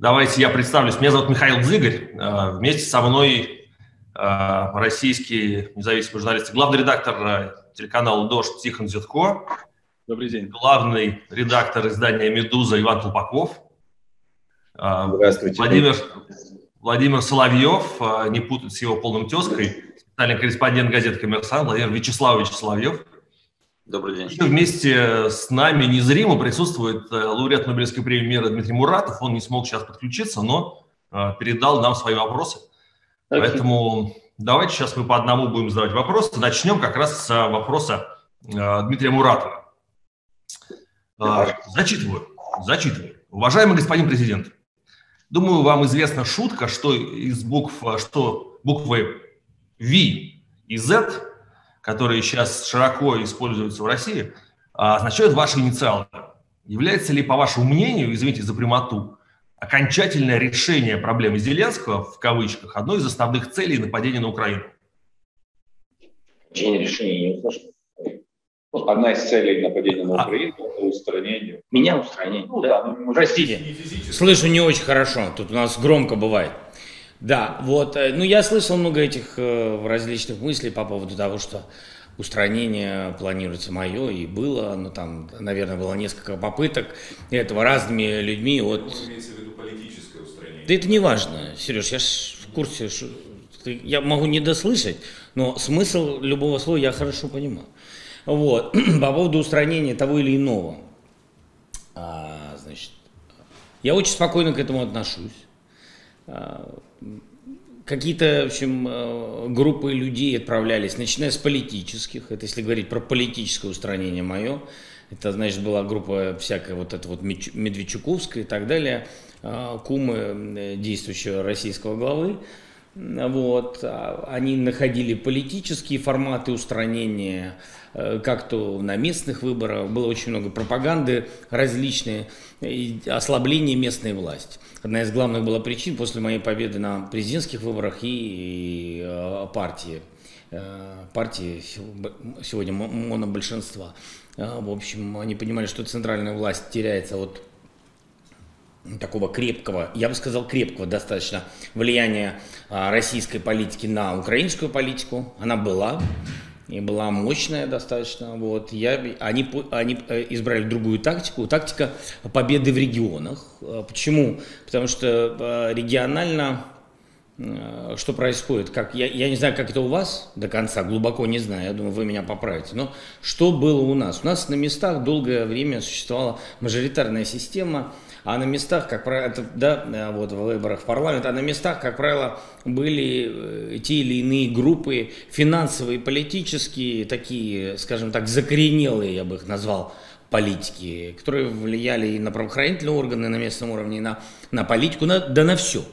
Давайте я представлюсь. Меня зовут Михаил Дзыгарь. Э, вместе со мной э, российский независимый журналист, главный редактор э, телеканала «Дождь» Тихон Зютко. Добрый день. Главный редактор издания «Медуза» Иван Толпаков. Здравствуйте. Владимир, Владимир Соловьев, не путать с его полным тезкой, специальный корреспондент газеты «Коммерсант» Владимир Вячеславович Соловьев. Добрый день. И вместе с нами незримо присутствует э, лауреат Нобелевской премии мира Дмитрий Муратов. Он не смог сейчас подключиться, но э, передал нам свои вопросы. Okay. Поэтому давайте сейчас мы по одному будем задавать вопросы. Начнем как раз с вопроса э, Дмитрия Муратова. Зачитываю. Зачитываю. Уважаемый господин президент, думаю, вам известна шутка, что из букв, что буквы V и Z которые сейчас широко используются в России, а, означают ваши инициалы. Является ли, по вашему мнению, извините за прямоту, окончательное решение проблемы Зеленского, в кавычках, одной из основных целей нападения на Украину? Окончание решения не услышал. Одна из целей нападения на а. Украину а. – это устранение. Меня устранение? Ну, да. да ну, Простите, слышу не очень хорошо, тут у нас громко бывает. Да, вот, э, ну я слышал много этих э, различных мыслей по поводу того, что устранение планируется мое, и было, но там, наверное, было несколько попыток этого разными людьми от... имеется в виду политическое устранение? Да это не важно, Сереж, я ж в курсе, что я могу не дослышать, но смысл любого слова я хорошо понимаю. Вот, по поводу устранения того или иного, а, значит, я очень спокойно к этому отношусь. Какие-то, в общем, э, группы людей отправлялись, начиная с политических, это если говорить про политическое устранение мое, это, значит, была группа всякая вот эта вот Медведчуковская и так далее, а, кумы э, действующего российского главы, вот, а, они находили политические форматы устранения, Э, как то на местных выборах, было очень много пропаганды различные, и ослабление местной власти. Одна из главных была причин после моей победы на президентских выборах и, и э, партии. Э, партии сегодня монобольшинства. В общем, они понимали, что центральная власть теряется от такого крепкого, я бы сказал крепкого достаточно влияния российской политики на украинскую политику. Она была, и была мощная достаточно. Вот. Я, они, они э, избрали другую тактику, тактика победы в регионах. А почему? Потому что э, регионально э, что происходит? Как, я, я не знаю, как это у вас до конца, глубоко не знаю, я думаю, вы меня поправите. Но что было у нас? У нас на местах долгое время существовала мажоритарная система, а на местах, как правило, да, э, вот в выборах в парламент, а на местах, как правило, были э, те или иные группы финансовые, политические, такие, скажем так, закоренелые, я бы их назвал, политики, которые влияли и на правоохранительные органы на местном уровне, и на, на политику, на, да на все.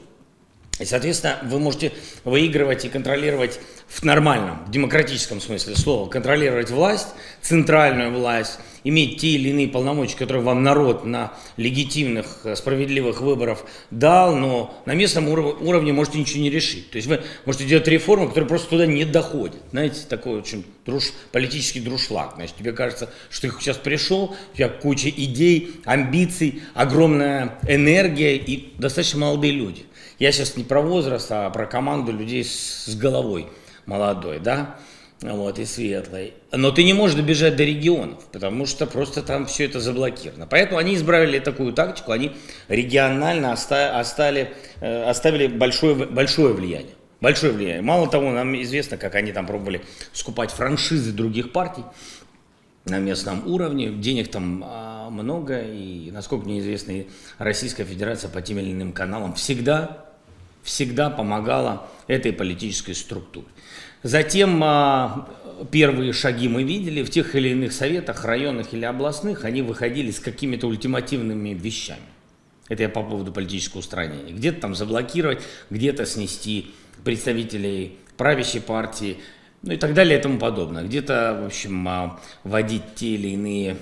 И, соответственно, вы можете выигрывать и контролировать в нормальном, в демократическом смысле слова, контролировать власть, центральную власть, иметь те или иные полномочия, которые вам народ на легитимных, э, справедливых выборах дал, но на местном уровне можете ничего не решить. То есть вы можете делать реформы, которые просто туда не доходят. Знаете, такой очень друж, политический друшлаг. Значит, тебе кажется, что ты сейчас пришел, у тебя куча идей, амбиций, огромная энергия и достаточно молодые люди. Я сейчас не про возраст, а про команду людей с, головой молодой, да, вот, и светлой. Но ты не можешь добежать до регионов, потому что просто там все это заблокировано. Поэтому они избрали такую тактику, они регионально оставили, э, оставили большое, большое влияние. Большое влияние. Мало того, нам известно, как они там пробовали скупать франшизы других партий на местном уровне. Денег там а, много, и, насколько мне известно, Российская Федерация по тем или иным каналам всегда всегда помогала этой политической структуре. Затем а, первые шаги мы видели в тех или иных советах, районных или областных, они выходили с какими-то ультимативными вещами. Это я по поводу политического устранения. Где-то там заблокировать, где-то снести представителей правящей партии, ну и так далее и тому подобное. Где-то, в общем, а, вводить те или иные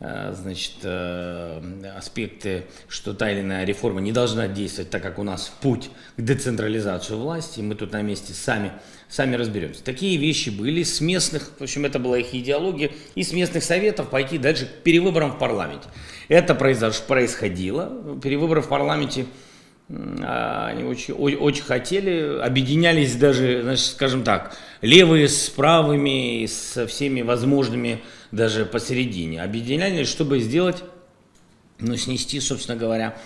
значит, э, аспекты, что та или иная реформа не должна действовать, так как у нас путь к децентрализации власти, мы тут на месте сами, сами разберемся. Такие вещи были с местных, в общем, это была их идеология, и с местных советов пойти дальше к перевыборам в парламенте. Это произош, происходило, перевыборы в парламенте они очень, очень хотели, объединялись даже, значит, скажем так, левые с правыми, со всеми возможными даже посередине. Объединялись, чтобы сделать, ну, снести, собственно говоря,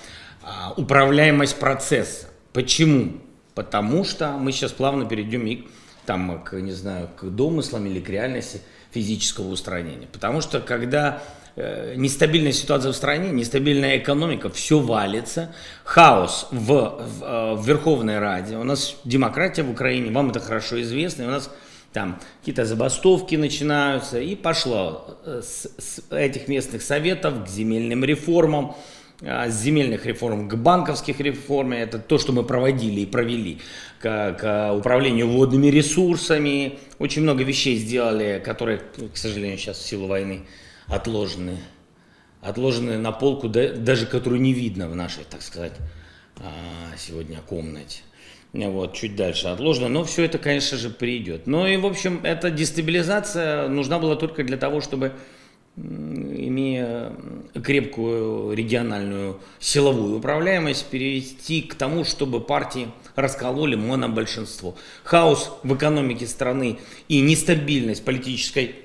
а, управляемость процесса. Почему? Потому что мы сейчас плавно перейдем и там, к, не знаю, к домыслам или к реальности физического устранения. Потому что когда Э, нестабильная ситуация в стране, нестабильная экономика, все валится, хаос в, в, э, в Верховной Раде. У нас демократия в Украине, вам это хорошо известно, у нас там какие-то забастовки начинаются, и пошло э, с, с этих местных советов к земельным реформам, с земельных реформ к банковских реформам, это то, что мы проводили и провели, к, к управлению водными ресурсами, очень много вещей сделали, которые, к сожалению, сейчас в силу войны отложенные, отложенные на полку, даже которую не видно в нашей, так сказать, а, сегодня комнате. Вот, чуть дальше отложено, но все это, конечно же, придет. Ну и, в общем, эта дестабилизация нужна была только для того, чтобы, имея крепкую региональную силовую управляемость, перейти к тому, чтобы партии раскололи монобольшинство. Хаос в экономике страны и нестабильность политической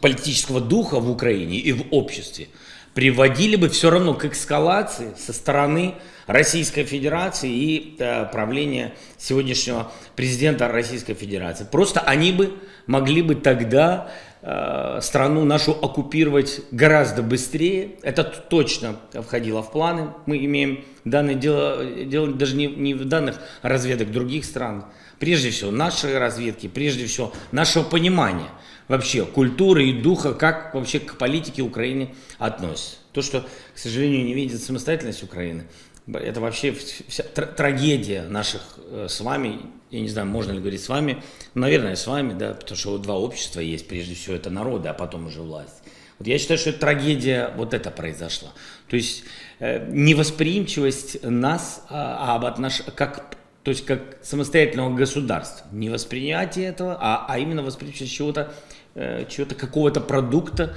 политического духа в Украине и в обществе приводили бы все равно к эскалации со стороны Российской Федерации и э, правления сегодняшнего президента Российской Федерации. Просто они бы могли бы тогда э, страну нашу оккупировать гораздо быстрее. Это точно входило в планы. Мы имеем данные дело, дело даже не, не в данных разведок других стран. Прежде всего, нашей разведки, прежде всего, нашего понимания – вообще культуры и духа, как вообще к политике Украины относятся. То, что, к сожалению, не видит самостоятельность Украины, это вообще вся трагедия наших э, с вами, я не знаю, можно ли говорить с вами, наверное, с вами, да, потому что два общества есть, прежде всего это народы, а потом уже власть. Вот я считаю, что это трагедия, вот это произошла. То есть э, невосприимчивость нас а, а об отнош... как то есть как самостоятельного государства. Не восприятие этого, а, а именно восприятие чего-то Э, чего-то, какого-то продукта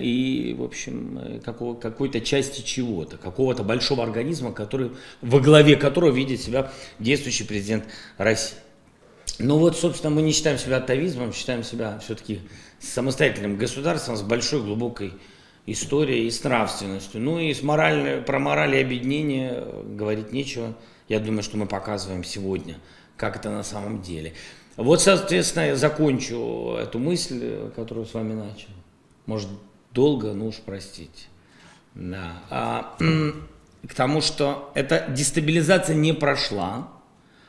и, в общем, э, какого, какой-то части чего-то, какого-то большого организма, который, во главе которого видит себя действующий президент России. Ну вот, собственно, мы не считаем себя атовизмом, считаем себя все-таки самостоятельным государством с большой глубокой историей и с нравственностью. Ну и с моральной, про мораль и объединение говорить нечего. Я думаю, что мы показываем сегодня, как это на самом деле. Вот, соответственно, я закончу эту мысль, которую с вами начал. Может, долго, ну уж простите. Да. А, к тому, что эта дестабилизация не прошла,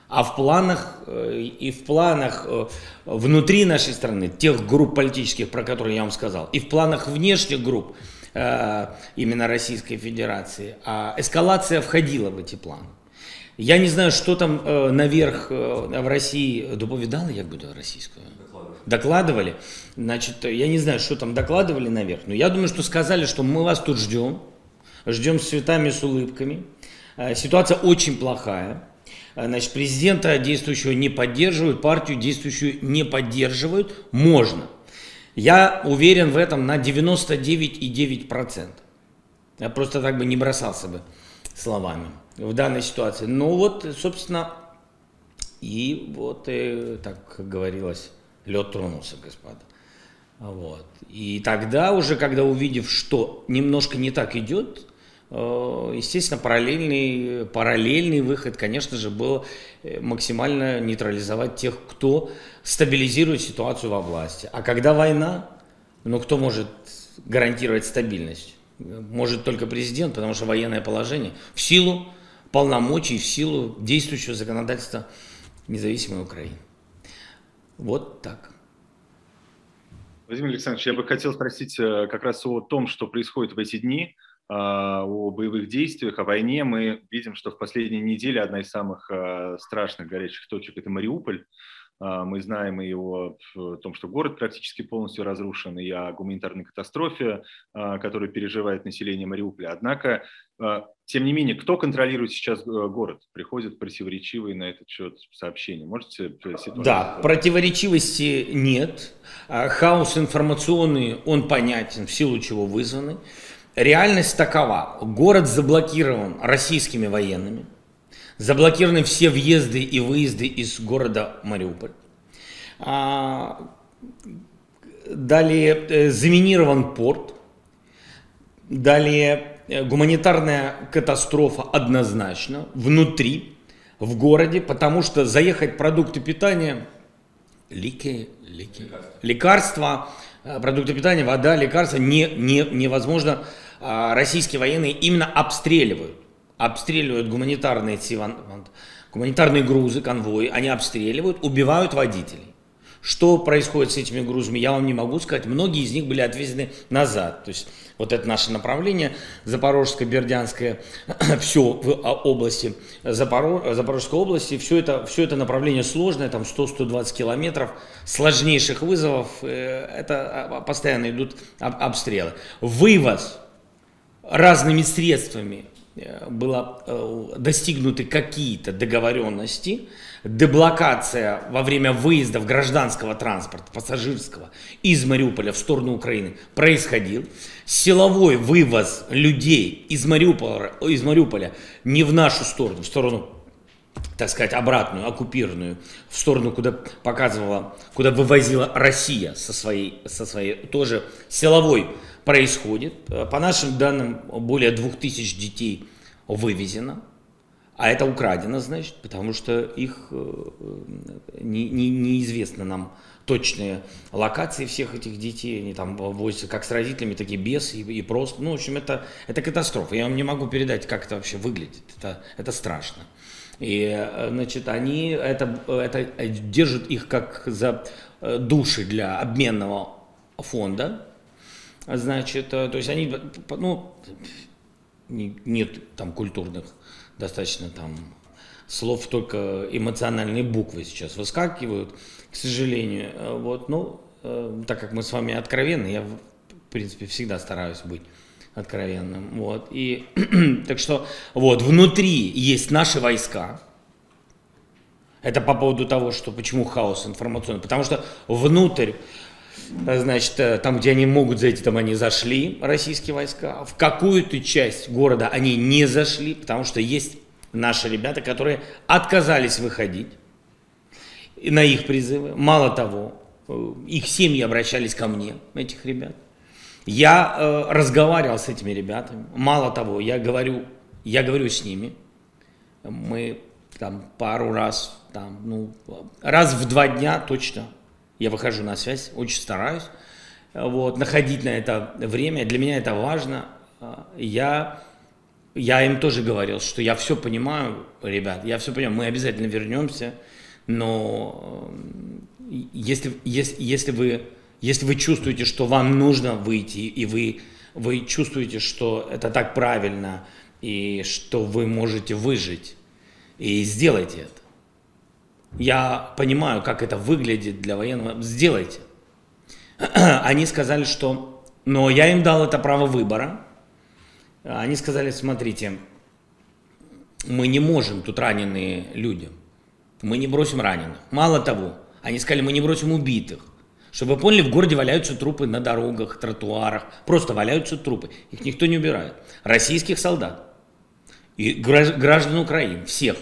а в планах э, и в планах э, внутри нашей страны, тех групп политических, про которые я вам сказал, и в планах внешних групп э, именно Российской Федерации, а эскалация входила в эти планы. Я не знаю, что там наверх в России доповідали, як буде російською? Докладывали. Значит, я не знаю, что там докладывали наверх, но я думаю, что сказали, что мы вас тут ждем, ждем с цветами, с улыбками. Э, ситуация очень плохая. Э, значит, президента действующего не поддерживают, партию действующую не поддерживают. Можно. Я уверен в этом на 99,9%. Я просто так бы не бросался бы словами в данной ситуации. Ну вот, собственно, и вот, и, э, так говорилось, лед тронулся, господа. Вот. И тогда уже, когда увидев, что немножко не так идет, э, естественно, параллельный, параллельный выход, конечно же, был э, максимально нейтрализовать тех, кто стабилизирует ситуацию во власти. А когда война, ну кто может гарантировать стабильность? Может только президент, потому что военное положение в силу полномочий в силу действующего законодательства независимой Украины. Вот так. Владимир Александрович, я бы хотел спросить э, как раз о том, что происходит в эти дни, а, о боевых действиях, о войне. Мы видим, что в последние недели одна из самых э, страшных горячих точек – это Мариуполь. А, мы знаем и о том, что город практически полностью разрушен, и о гуманитарной катастрофе, а, которую переживает население Мариуполя. Однако, а, тем не менее, кто контролирует сейчас э, город? Приходят противоречивые на этот счет сообщения. Можете ситуацию? Да, противоречивости нет. Хаос информационный, он понятен, в силу чего вызванный. реальность такова. Город заблокирован российскими военными. Заблокированы все въезды и выезды из города Мариуполь. А, далее э, заминирован порт. Далее э, гуманитарная катастрофа однозначно внутри, в городе, потому что заехать продукты питания, лики, лики, лекарства, лекарства э, продукты питания, вода, лекарства не, не, невозможно. А, российские военные именно обстреливают обстреливают гуманитарные, гуманитарные грузы, конвои, они обстреливают, убивают водителей. Что происходит с этими грузами, я вам не могу сказать. Многие из них были отвезены назад. То есть вот это наше направление, Запорожское, Бердянское, все в а, области, Запорож, Запорожской области, все это, все это направление сложное, там 100-120 километров, сложнейших вызовов, э, это а, постоянно идут обстрелы. Вывоз разными средствами было э, достигнуты какие-то договоренности, деблокация во время выездов гражданского транспорта, пассажирского, из Мариуполя в сторону Украины происходил. Силовой вывоз людей из Мариуполя, из Мариуполя не в нашу сторону, в сторону так сказать, обратную, оккупированную, в сторону, куда показывала, куда вывозила Россия со своей, со своей тоже силовой происходит. По нашим данным, более 2000 детей вывезено, а это украдено, значит, потому что их э, не, не, неизвестно нам точные локации всех этих детей, они там возятся как с родителями, так и без, и, и просто. Ну, в общем, это, это катастрофа. Я вам не могу передать, как это вообще выглядит. Это, это страшно. И, э, значит, они это, это держат их как за э, души для обменного фонда, Значит, э, то есть они, ну, нет там культурных достаточно там слов, только эмоциональные буквы сейчас выскакивают, к сожалению. Э, вот, ну, э, так как мы с вами откровенны, я, в принципе, всегда стараюсь быть откровенным. Вот, и, так что, вот, внутри есть наши войска, это по поводу того, что почему хаос информационный. Потому что внутрь Значит, э, там, где они могут зайти, там они зашли, российские войска. В какую-то часть города они не зашли, потому что есть наши ребята, которые отказались выходить на их призывы. Мало того, э, их семьи обращались ко мне, этих ребят. Я э, разговаривал с этими ребятами. Мало того, я говорю, я говорю с ними. Мы там пару раз, там, ну, раз в два дня точно я выхожу на связь, очень стараюсь вот, находить на это время. Для меня это важно. Я, я им тоже говорил, что я все понимаю, ребят, я все понимаю, мы обязательно вернемся, но если, если, если, вы, если вы чувствуете, что вам нужно выйти, и вы, вы чувствуете, что это так правильно, и что вы можете выжить, и сделайте это. Я понимаю, как это выглядит для военного. Сделайте. Они сказали, что... Но я им дал это право выбора. Они сказали, смотрите, мы не можем, тут раненые люди. Мы не бросим раненых. Мало того, они сказали, мы не бросим убитых. Чтобы вы поняли, в городе валяются трупы на дорогах, тротуарах. Просто валяются трупы. Их никто не убирает. Российских солдат и граждан Украины, всех.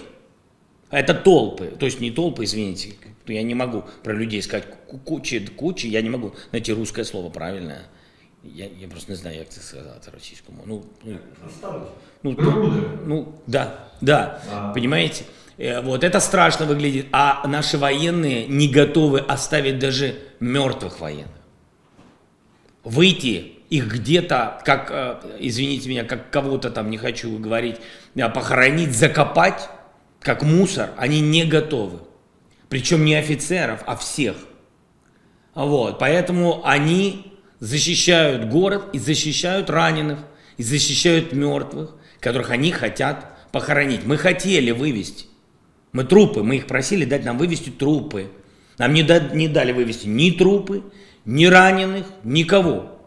Это толпы, то есть не толпы, извините, я не могу про людей сказать кучи, кучи, я не могу найти русское слово правильное. Я, я просто не знаю, как это сказать российскому. Ну, ну, ну, ну, ну да, да, а. понимаете? Э, вот это страшно выглядит, а наши военные не готовы оставить даже мертвых военных. Выйти их где-то, как, э, извините меня, как кого-то там, не хочу говорить, а похоронить, закопать, как мусор, они не готовы. Причем не офицеров, а всех. Вот, поэтому они защищают город и защищают раненых, и защищают мертвых, которых они хотят похоронить. Мы хотели вывести. Мы трупы, мы их просили дать нам вывести трупы. Нам не, да, не дали вывести ни трупы, ни раненых, никого.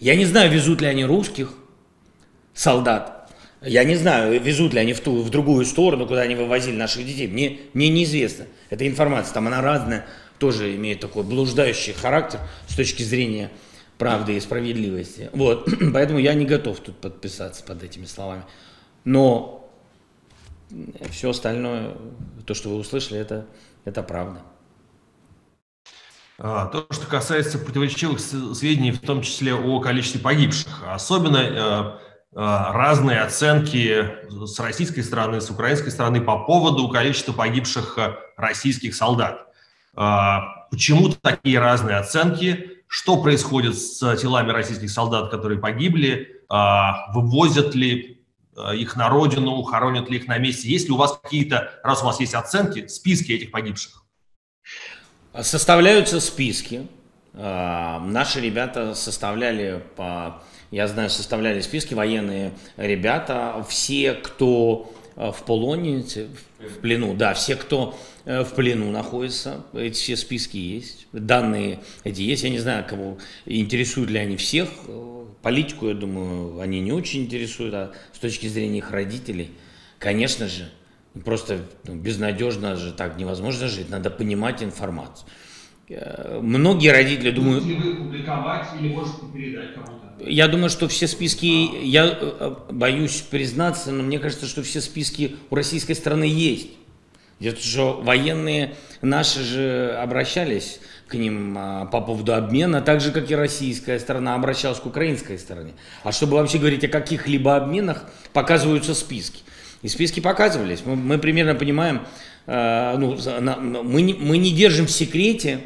Я не знаю, везут ли они русских солдат, я не знаю, везут ли они в, ту, в другую сторону, куда они вывозили наших детей. Мне, мне неизвестно. Эта информация, там она разная, тоже имеет такой блуждающий характер с точки зрения правды и справедливости. Вот, поэтому я не готов тут подписаться под этими словами. Но все остальное, то, что вы услышали, это, это правда. А, то, что касается противоречивых сведений, в том числе о количестве погибших, особенно э, разные оценки с российской стороны, с украинской стороны по поводу количества погибших э, российских солдат. А, почему такие разные оценки? Что происходит с телами российских солдат, которые погибли? Вывозят ли их на родину, хоронят ли их на месте? Есть ли у вас какие-то, раз у вас есть оценки, списки этих погибших? Составляются списки. Наши ребята составляли по, я знаю, составляли списки военные ребята, все, кто а, в полоне, в плену, да, все, кто э, в плену находится, эти все списки есть, данные эти есть, я не знаю, кого интересуют ли они всех, политику, я думаю, они не очень интересуют, а с точки зрения их родителей, конечно же, Просто ну, безнадежно же так невозможно жить, надо понимать информацию. Э, многие родители думают... Будете вы публиковать или можете передать кому-то? Я думаю, что все списки, я э, боюсь признаться, но мне кажется, что все списки у российской страны есть. Где-то что военные наши же обращались к ним а, по поводу обмена, так же, как и российская сторона обращалась к украинской стороне. А чтобы вообще говорить о каких-либо обменах, показываются списки. И списки показывались. Мы, мы примерно понимаем, э, ну, на, мы, не, мы не держим в секрете,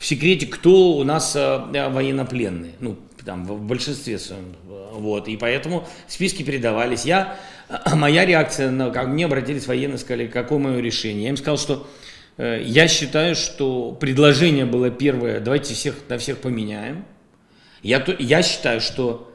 в секрете, кто у нас э, военнопленные. Ну, там, в большинстве своем. Вот. И поэтому списки передавались. Я, моя реакция, на, как мне обратились военные, сказали, какое мое решение. Я им сказал, что э, я считаю, что предложение было первое, давайте всех на всех поменяем. Я, я считаю, что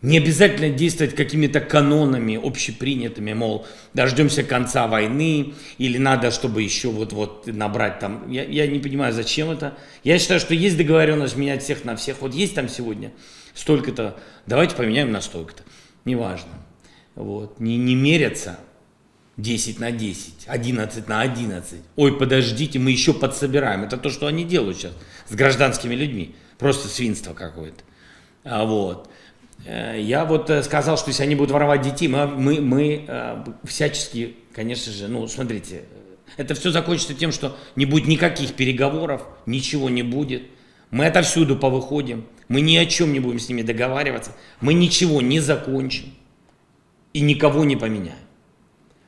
не обязательно действовать какими-то канонами общепринятыми, мол, дождемся конца войны, или надо, чтобы еще вот-вот набрать там. Я, я не понимаю, зачем это. Я считаю, что есть договоренность менять всех на всех. Вот есть там сегодня столько-то, давайте поменяем на столько-то. Неважно. Вот. Не, не мерятся 10 на 10, 11 на 11. Ой, подождите, мы еще подсобираем. Это то, что они делают сейчас с гражданскими людьми. Просто свинство какое-то. А вот. Э, я вот э, сказал, что если они будут воровать детей, мы, мы, мы э, всячески, конечно же, ну, смотрите, это все закончится тем, что не будет никаких переговоров, ничего не будет. Мы отовсюду повыходим, мы ни о чем не будем с ними договариваться, мы ничего не закончим и никого не поменяем.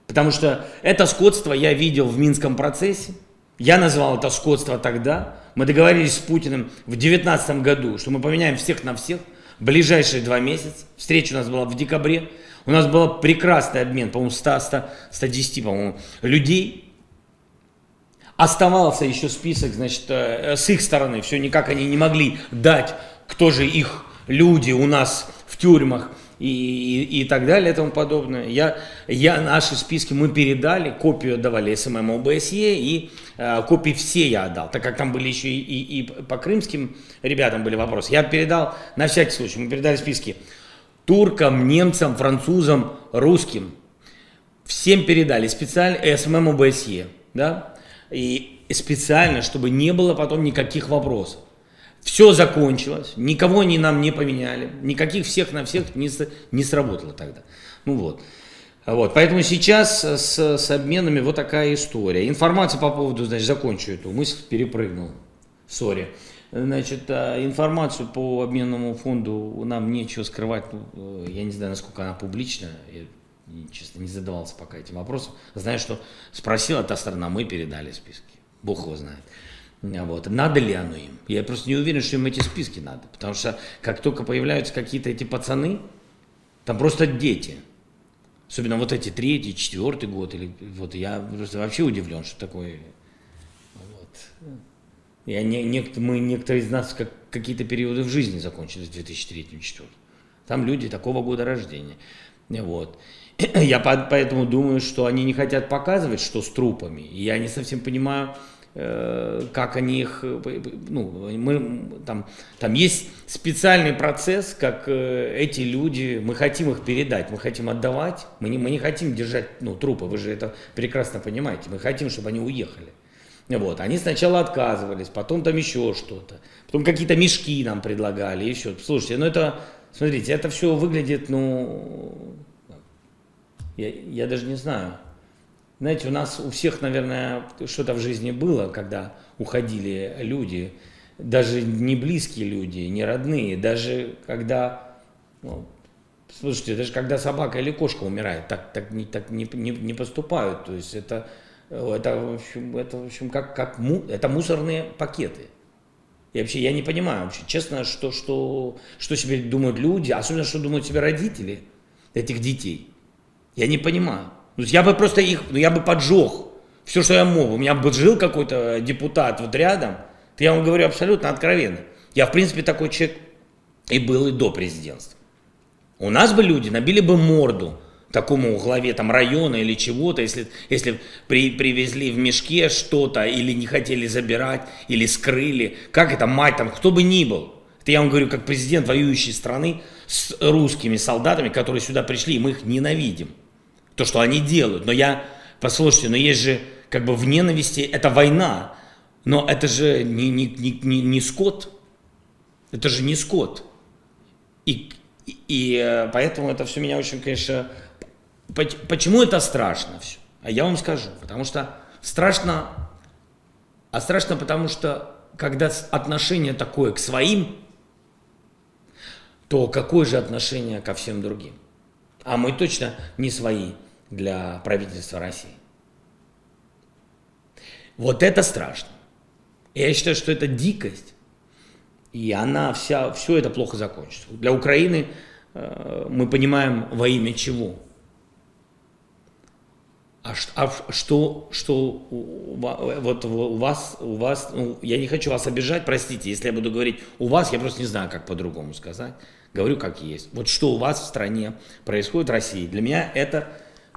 Потому что это скотство я видел в Минском процессе, я назвал это скотство тогда, мы договорились с Путиным в 2019 году, что мы поменяем всех на всех – ближайшие два месяца. Встреча у нас была в декабре. У нас был прекрасный обмен, по-моему, 100, 100, 110, по-моему, людей. Оставался еще список, значит, э, с их стороны. Все никак они не могли дать, кто же их люди у нас в тюрьмах и, и, и так далее и тому подобное. Я, я наши списки мы передали, копию давали СММ ОБСЕ и э, копии все я отдал, так как там были еще и, и, и по крымским ребятам были вопросы. Я передал на всякий случай, мы передали списки туркам, немцам, французам, русским. Всем передали специально СММ ОБСЕ, да, и специально, чтобы не было потом никаких вопросов. Все закончилось, никого они нам не поменяли, никаких всех на всех не, не сработало тогда. Ну вот. Вот, поэтому сейчас с, с обменами вот такая история. Информация по поводу, значит, закончу эту мысль, перепрыгнул, sorry. Значит, а, информацию по обменному фонду нам нечего скрывать, ну, э, я не знаю, насколько она публична, я, честно, не задавался пока этим вопросом. Знаю, что спросила та сторона, мы передали списки, бог его знает. Вот. Надо ли оно им? Я просто не уверен, что им эти списки надо. Потому что как только появляются какие-то эти пацаны, там просто дети. Особенно вот эти третий, четвертый год. Или, вот я просто вообще удивлен, что такое. Вот. Я, не, не, мы, некоторые из нас как, какие-то периоды в жизни закончили в 2003-2004. Там люди такого года рождения. Вот. Я поэтому думаю, что они не хотят показывать, что с трупами. И я не совсем понимаю, как они их, э, ну, мы, там, там есть специальный процесс, как э, эти люди, мы хотим их передать, мы хотим отдавать, мы не, мы не хотим держать ну, трупы, вы же это прекрасно понимаете, мы хотим, чтобы они уехали. Вот, они сначала отказывались, потом там еще что-то, потом какие-то мешки нам предлагали, еще. Слушайте, ну это, смотрите, это все выглядит, ну, я, я даже не знаю. Знаете, у нас у всех, наверное, что-то в жизни было, когда уходили люди, даже не близкие люди, не родные, даже когда, ну, слушайте, даже когда собака или кошка умирает, так, так, не, так не, не, не поступают. То есть это, это, в общем, это, в общем как, как му, это мусорные пакеты. И вообще я не понимаю вообще, честно, что, что, что себе думают люди, особенно что думают себе родители этих детей. Я не понимаю. Ну, я бы просто их, ну, я бы поджег все, что я мог. У меня бы жил какой-то депутат вот рядом, я вам говорю абсолютно откровенно. Я, в принципе, такой человек и был и до президентства. У нас бы люди набили бы морду такому главе там района или чего-то, если, если при, привезли в мешке что-то или не хотели забирать, или скрыли. Как это мать там, кто бы ни был. Это я вам говорю, как президент воюющей страны с русскими солдатами, которые сюда пришли, и мы их ненавидим. То, что они делают. Но я, послушайте, но есть же как бы в ненависти, это война. Но это же не, не, не, не, не скот. Это же не скот. И, и, и э, поэтому это все меня очень, конечно... Почему это страшно все? А я вам скажу. Потому что страшно... А страшно потому что, когда отношение такое к своим, то какое же отношение ко всем другим? А мы точно не свои для правительства России. Вот это страшно. Я считаю, что это дикость, и она вся, все это плохо закончится. Для Украины э, мы понимаем во имя чего. А, а что, что вот у вас, у вас, ну, я не хочу вас обижать, простите, если я буду говорить у вас, я просто не знаю, как по-другому сказать. Говорю, как есть. Вот что у вас в стране происходит в России, для меня это,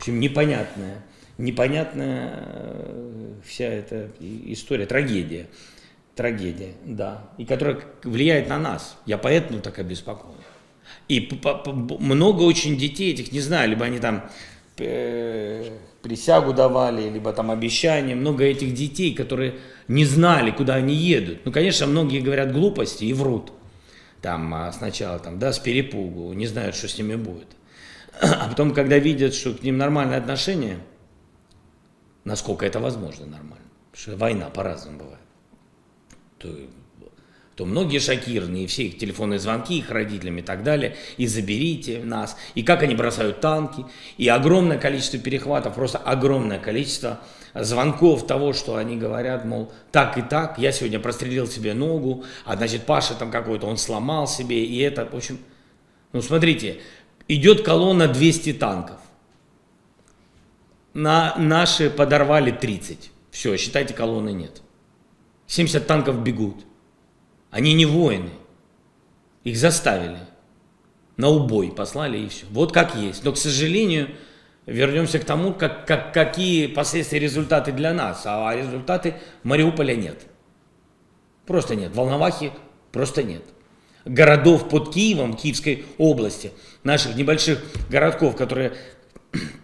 общем, непонятное непонятная э, вся эта история, трагедия. Трагедия, да. И которая влияет на нас. Я поэтому так обеспокоен. И много очень детей этих, не знаю, либо они там э, присягу давали, либо там обещания, много этих детей, которые не знали, куда они едут. Ну, конечно, многие говорят глупости и врут. Там а сначала там, да, с перепугу, не знают, что с ними будет. А потом, когда видят, что к ним нормальное отношение – насколько это возможно нормально. Потому что война по-разному бывает. То, то многие шокированы, и все их телефонные звонки их родителям и так далее, и заберите нас, и как они бросают танки, и огромное количество перехватов, просто огромное количество звонков того, что они говорят, мол, так и так, я сегодня прострелил себе ногу, а значит Паша там какой-то, он сломал себе, и это, в общем, ну смотрите, идет колонна 200 танков, на наши подорвали 30. Все, считайте, колонны нет. 70 танков бегут. Они не воины. Их заставили. На убой послали и все. Вот как есть. Но, к сожалению, вернемся к тому, как, как, какие последствия результаты для нас. А результаты Мариуполя нет. Просто нет. Волновахи просто нет. Городов под Киевом, Киевской области, наших небольших городков, которые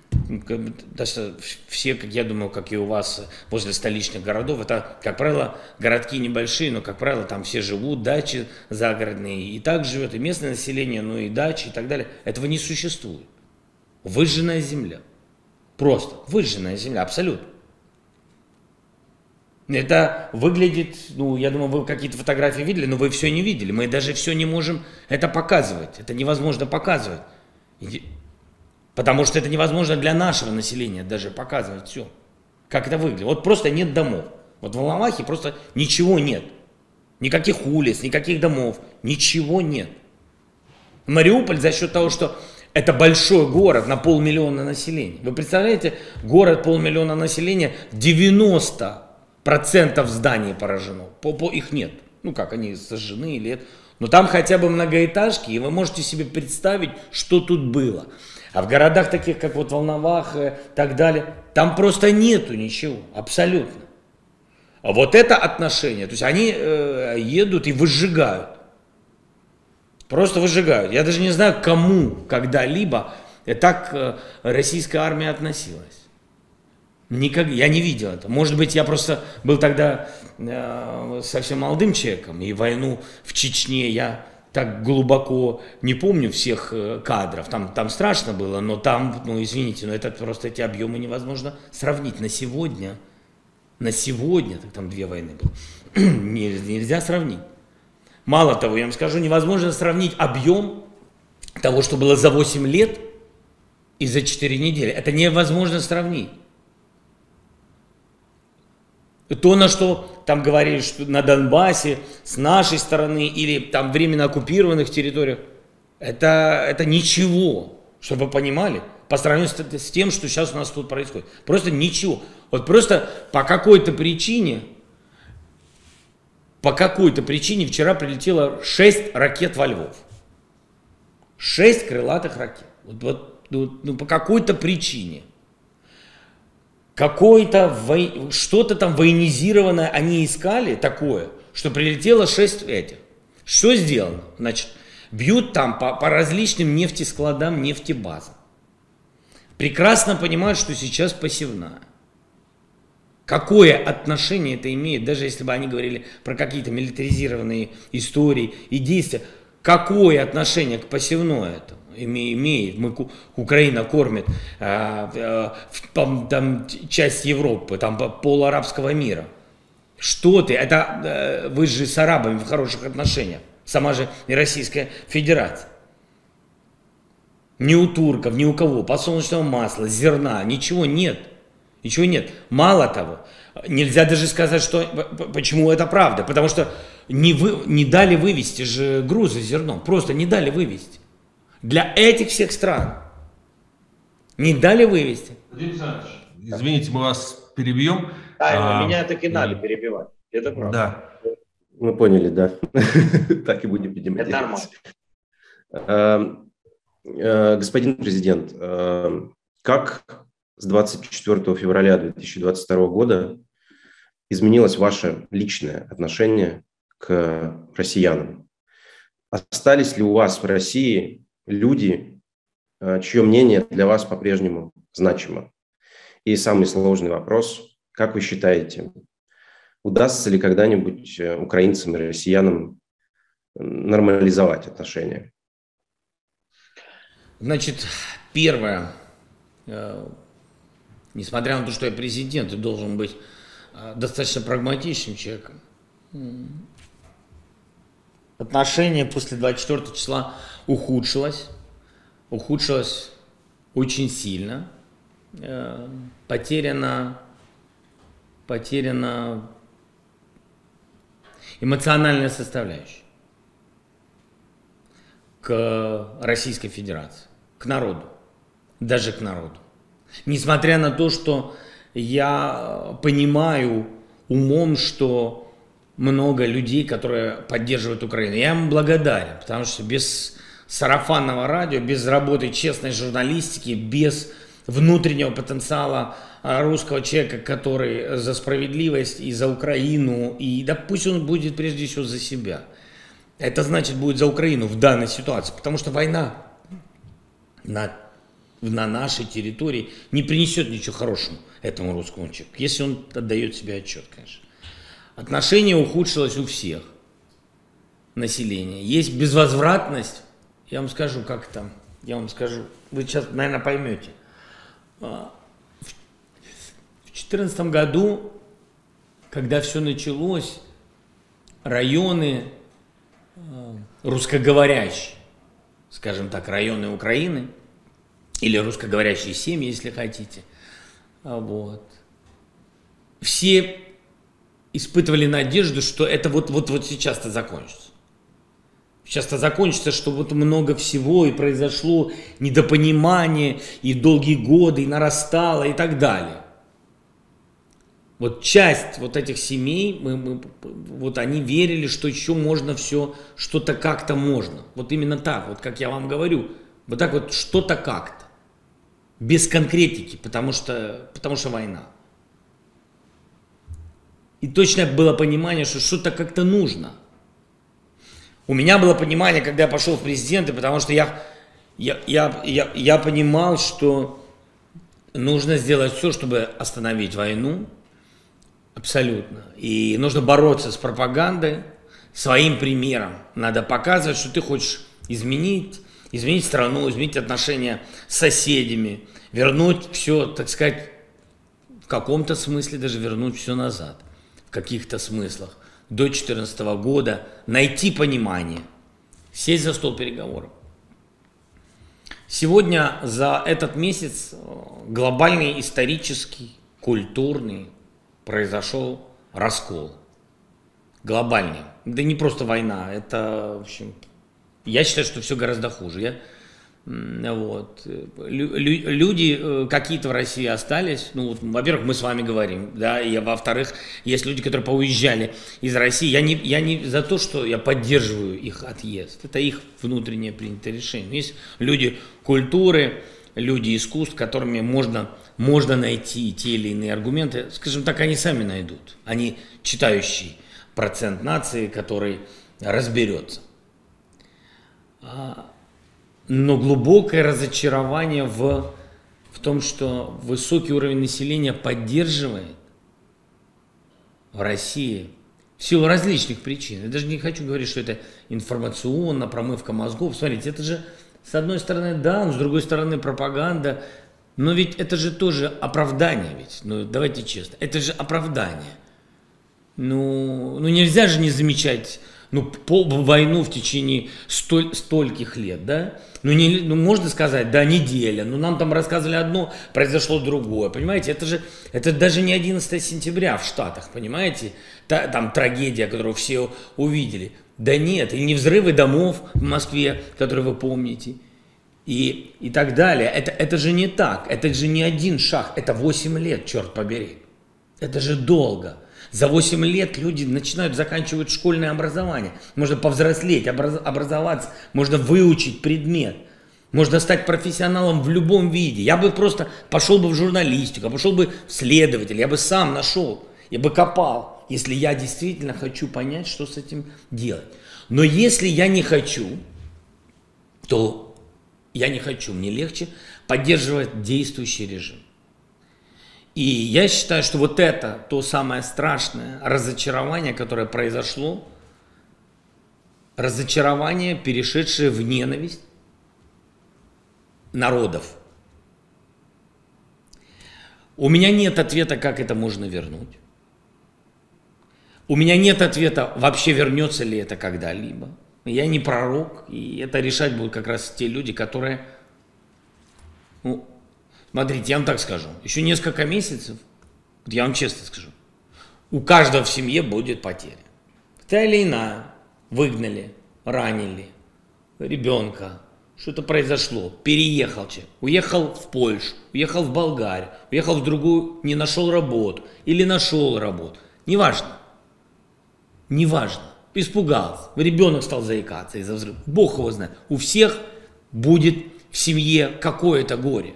все, как я думаю, как и у вас возле столичных городов, это, как правило, городки небольшие, но, как правило, там все живут, дачи загородные, и так живет и местное население, ну и дачи и так далее. Этого не существует. Выжженная земля. Просто выжженная земля, абсолютно. Это выглядит, ну, я думаю, вы какие-то фотографии видели, но вы все не видели. Мы даже все не можем это показывать. Это невозможно показывать. Потому что это невозможно для нашего населения даже показывать все. Как это выглядит. Вот просто нет домов. Вот в Волновахе просто ничего нет. Никаких улиц, никаких домов, ничего нет. Мариуполь за счет того, что это большой город на полмиллиона населения. Вы представляете, город полмиллиона населения, 90% зданий поражено. По, по, их нет. Ну как, они сожжены или нет. Но там хотя бы многоэтажки, и вы можете себе представить, что тут было. А в городах таких, как вот Волновах и так далее, там просто нету ничего, абсолютно. А вот это отношение, то есть они э, едут и выжигают. Просто выжигают. Я даже не знаю, кому когда-либо так э, российская армия относилась. Никак, я не видел это. Может быть, я просто был тогда э, совсем молодым человеком, и войну в Чечне я так глубоко не помню всех э, кадров. Там, там страшно было, но там, ну извините, но это просто эти объемы невозможно сравнить на сегодня. На сегодня, так там две войны было. Нельзя сравнить. Мало того, я вам скажу, невозможно сравнить объем того, что было за 8 лет и за 4 недели. Это невозможно сравнить. То, на что там говорили, что на Донбассе, с нашей стороны или там временно оккупированных территориях, это, это ничего, чтобы вы понимали, по сравнению с, с тем, что сейчас у нас тут происходит. Просто ничего. Вот просто по какой-то причине, по какой-то причине вчера прилетело 6 ракет во Львов. 6 крылатых ракет. Вот, вот ну, ну, по какой-то причине какое-то, что-то там военизированное они искали такое, что прилетело 6 этих. Что сделано? Значит, бьют там по, по различным нефтескладам, нефтебазам. Прекрасно понимают, что сейчас посевная. Какое отношение это имеет, даже если бы они говорили про какие-то милитаризированные истории и действия, какое отношение к посевной это? Имеет, мы, Украина кормит э, э, там, часть Европы, там пол арабского мира. Что ты? Это э, вы же с арабами в хороших отношениях. Сама же и Российская Федерация. Ни у турков, ни у кого подсолнечного масла, зерна, ничего нет. Ничего нет. Мало того, нельзя даже сказать, что почему это правда. Потому что не, вы, не дали вывести же грузы зерном. Просто не дали вывести. Для этих всех стран. Не дали вывести. Извините, мы вас перебьем. Да, а, меня так и надо перебивать. Это правда. Да. Мы поняли, да. так и будем, видимо, Это нормально. Эм, э, господин президент, эм, как с 24 февраля 2022 года изменилось ваше личное отношение к россиянам? Остались ли у вас в России люди, э, чье мнение для вас по-прежнему значимо. И самый сложный вопрос, как вы считаете, удастся ли когда-нибудь э, украинцам и россиянам нормализовать отношения? Значит, первое, э, несмотря на то, что я президент и должен быть достаточно прагматичным человеком, отношение после 24 числа ухудшилось, ухудшилось очень сильно, э, потеряна, потеряна эмоциональная составляющая к Российской Федерации, к народу, даже к народу. Несмотря на то, что я понимаю умом, что много людей, которые поддерживают Украину. Я им благодарен, потому что без сарафанного радио, без работы честной журналистики, без внутреннего потенциала а, русского человека, который за справедливость и за Украину, и да пусть он будет прежде всего за себя. Это значит будет за Украину в данной ситуации, потому что война на, на нашей территории не принесет ничего хорошего этому русскому человеку, если он отдает себе отчет, конечно. Отношение ухудшилось у всех населения. Есть безвозвратность, я вам скажу, как там, я вам скажу, вы сейчас, наверное, поймете. А, в 2014 году, когда все началось, районы а, русскоговорящие, скажем так, районы Украины, или русскоговорящие семьи, если хотите, а, вот, все испытывали надежду, что это вот, вот, вот сейчас-то закончится. Сейчас-то закончится, что вот много всего и произошло недопонимание, и долгие годы, и нарастало, и так далее. Вот часть вот этих семей, мы, мы, вот они верили, что еще можно все, что-то как-то можно. Вот именно так, вот как я вам говорю, вот так вот что-то как-то. Без конкретики, потому что, потому что война. И точно было понимание, что что-то как-то нужно. У меня было понимание, когда я пошел в президенты, потому что я, я, я, я, я понимал, что нужно сделать все, чтобы остановить войну, абсолютно. И нужно бороться с пропагандой, своим примером. Надо показывать, что ты хочешь изменить, изменить страну, изменить отношения с соседями, вернуть все, так сказать, в каком-то смысле даже вернуть все назад, каких-то смыслах. До 2014 года найти понимание, сесть за стол переговоров. Сегодня за этот месяц э, глобальный исторический, культурный произошел раскол. Глобальный. Да не просто война, это, в общем, я считаю, что все гораздо хуже. Я, вот. Люди э, какие-то в России остались. Ну, вот, во-первых, мы с вами говорим, да, и во-вторых, есть люди, которые поуезжали из России. Я не, я не за то, что я поддерживаю их отъезд. Это их внутреннее принятое решение. Есть люди культуры, люди искусств, которыми можно, можно найти те или иные аргументы. Скажем так, они сами найдут. Они читающие процент нации, который разберется. А, но глубокое разочарование в, в том, что высокий уровень населения поддерживает в России в силу различных причин. Я даже не хочу говорить, что это информационно, промывка мозгов. Смотрите, это же с одной стороны да, но с другой стороны пропаганда. Но ведь это же тоже оправдание ведь. Ну давайте честно, это же оправдание. Ну, ну нельзя же не замечать ну, по, войну в течение столь, стольких лет, да? Ну, не, ну, можно сказать, да, неделя, но нам там рассказывали одно, произошло другое, понимаете? Это же, это даже не 11 сентября в Штатах, понимаете? Та, там трагедия, которую все увидели. Да нет, и не взрывы домов в Москве, которые вы помните, и, и так далее. Это, это же не так, это же не один шаг, это 8 лет, черт побери. Это же долго. За 8 лет люди начинают заканчивать школьное образование. Можно повзрослеть, образ, образоваться, можно выучить предмет. Можно стать профессионалом в любом виде. Я бы просто пошел бы в журналистику, пошел бы в следователь, я бы сам нашел, я бы копал, если я действительно хочу понять, что с этим делать. Но если я не хочу, то я не хочу, мне легче поддерживать действующий режим. И я считаю, что вот это то самое страшное разочарование, которое произошло, разочарование, перешедшее в ненависть народов. У меня нет ответа, как это можно вернуть. У меня нет ответа, вообще вернется ли это когда-либо. Я не пророк, и это решать будут как раз те люди, которые ну, Смотрите, я вам так скажу. Еще несколько месяцев, вот я вам честно скажу, у каждого в семье будет потеря. Та или иная. Выгнали, ранили ребенка, что-то произошло, переехал человек, уехал в Польшу, уехал в Болгарию, уехал в другую, не нашел работу или нашел работу. Неважно. Неважно. Испугался. Ребенок стал заикаться из-за взрыва. Бог его знает. У всех будет в семье какое-то горе.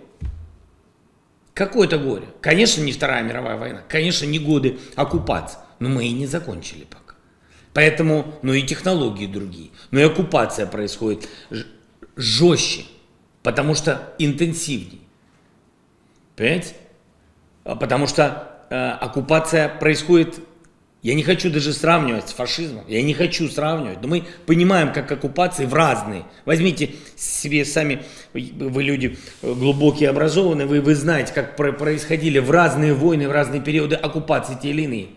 Какое-то горе. Конечно, не Вторая мировая война, конечно, не годы оккупации, но мы и не закончили пока. Поэтому, ну и технологии другие, но и оккупация происходит жестче, потому что интенсивнее. Понимаете? А потому что э, оккупация происходит я не хочу даже сравнивать с фашизмом, я не хочу сравнивать, но мы понимаем, как оккупации в разные. Возьмите себе сами, вы люди глубокие, образованные, вы, вы знаете, как происходили в разные войны, в разные периоды оккупации те или иные.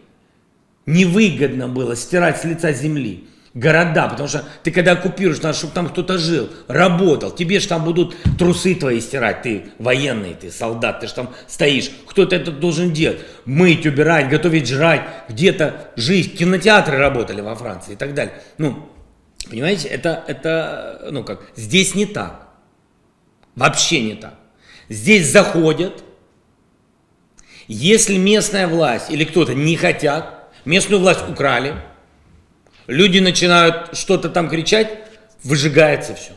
Невыгодно было стирать с лица земли города, потому что ты когда оккупируешь, надо, чтобы там кто-то жил, работал, тебе же там будут трусы твои стирать, ты военный, ты солдат, ты же там стоишь, кто-то это должен делать, мыть, убирать, готовить жрать, где-то жить, кинотеатры работали во Франции и так далее. Ну, понимаете, это, это, ну как, здесь не так, вообще не так. Здесь заходят, если местная власть или кто-то не хотят, местную власть украли, Люди начинают что-то там кричать, выжигается все.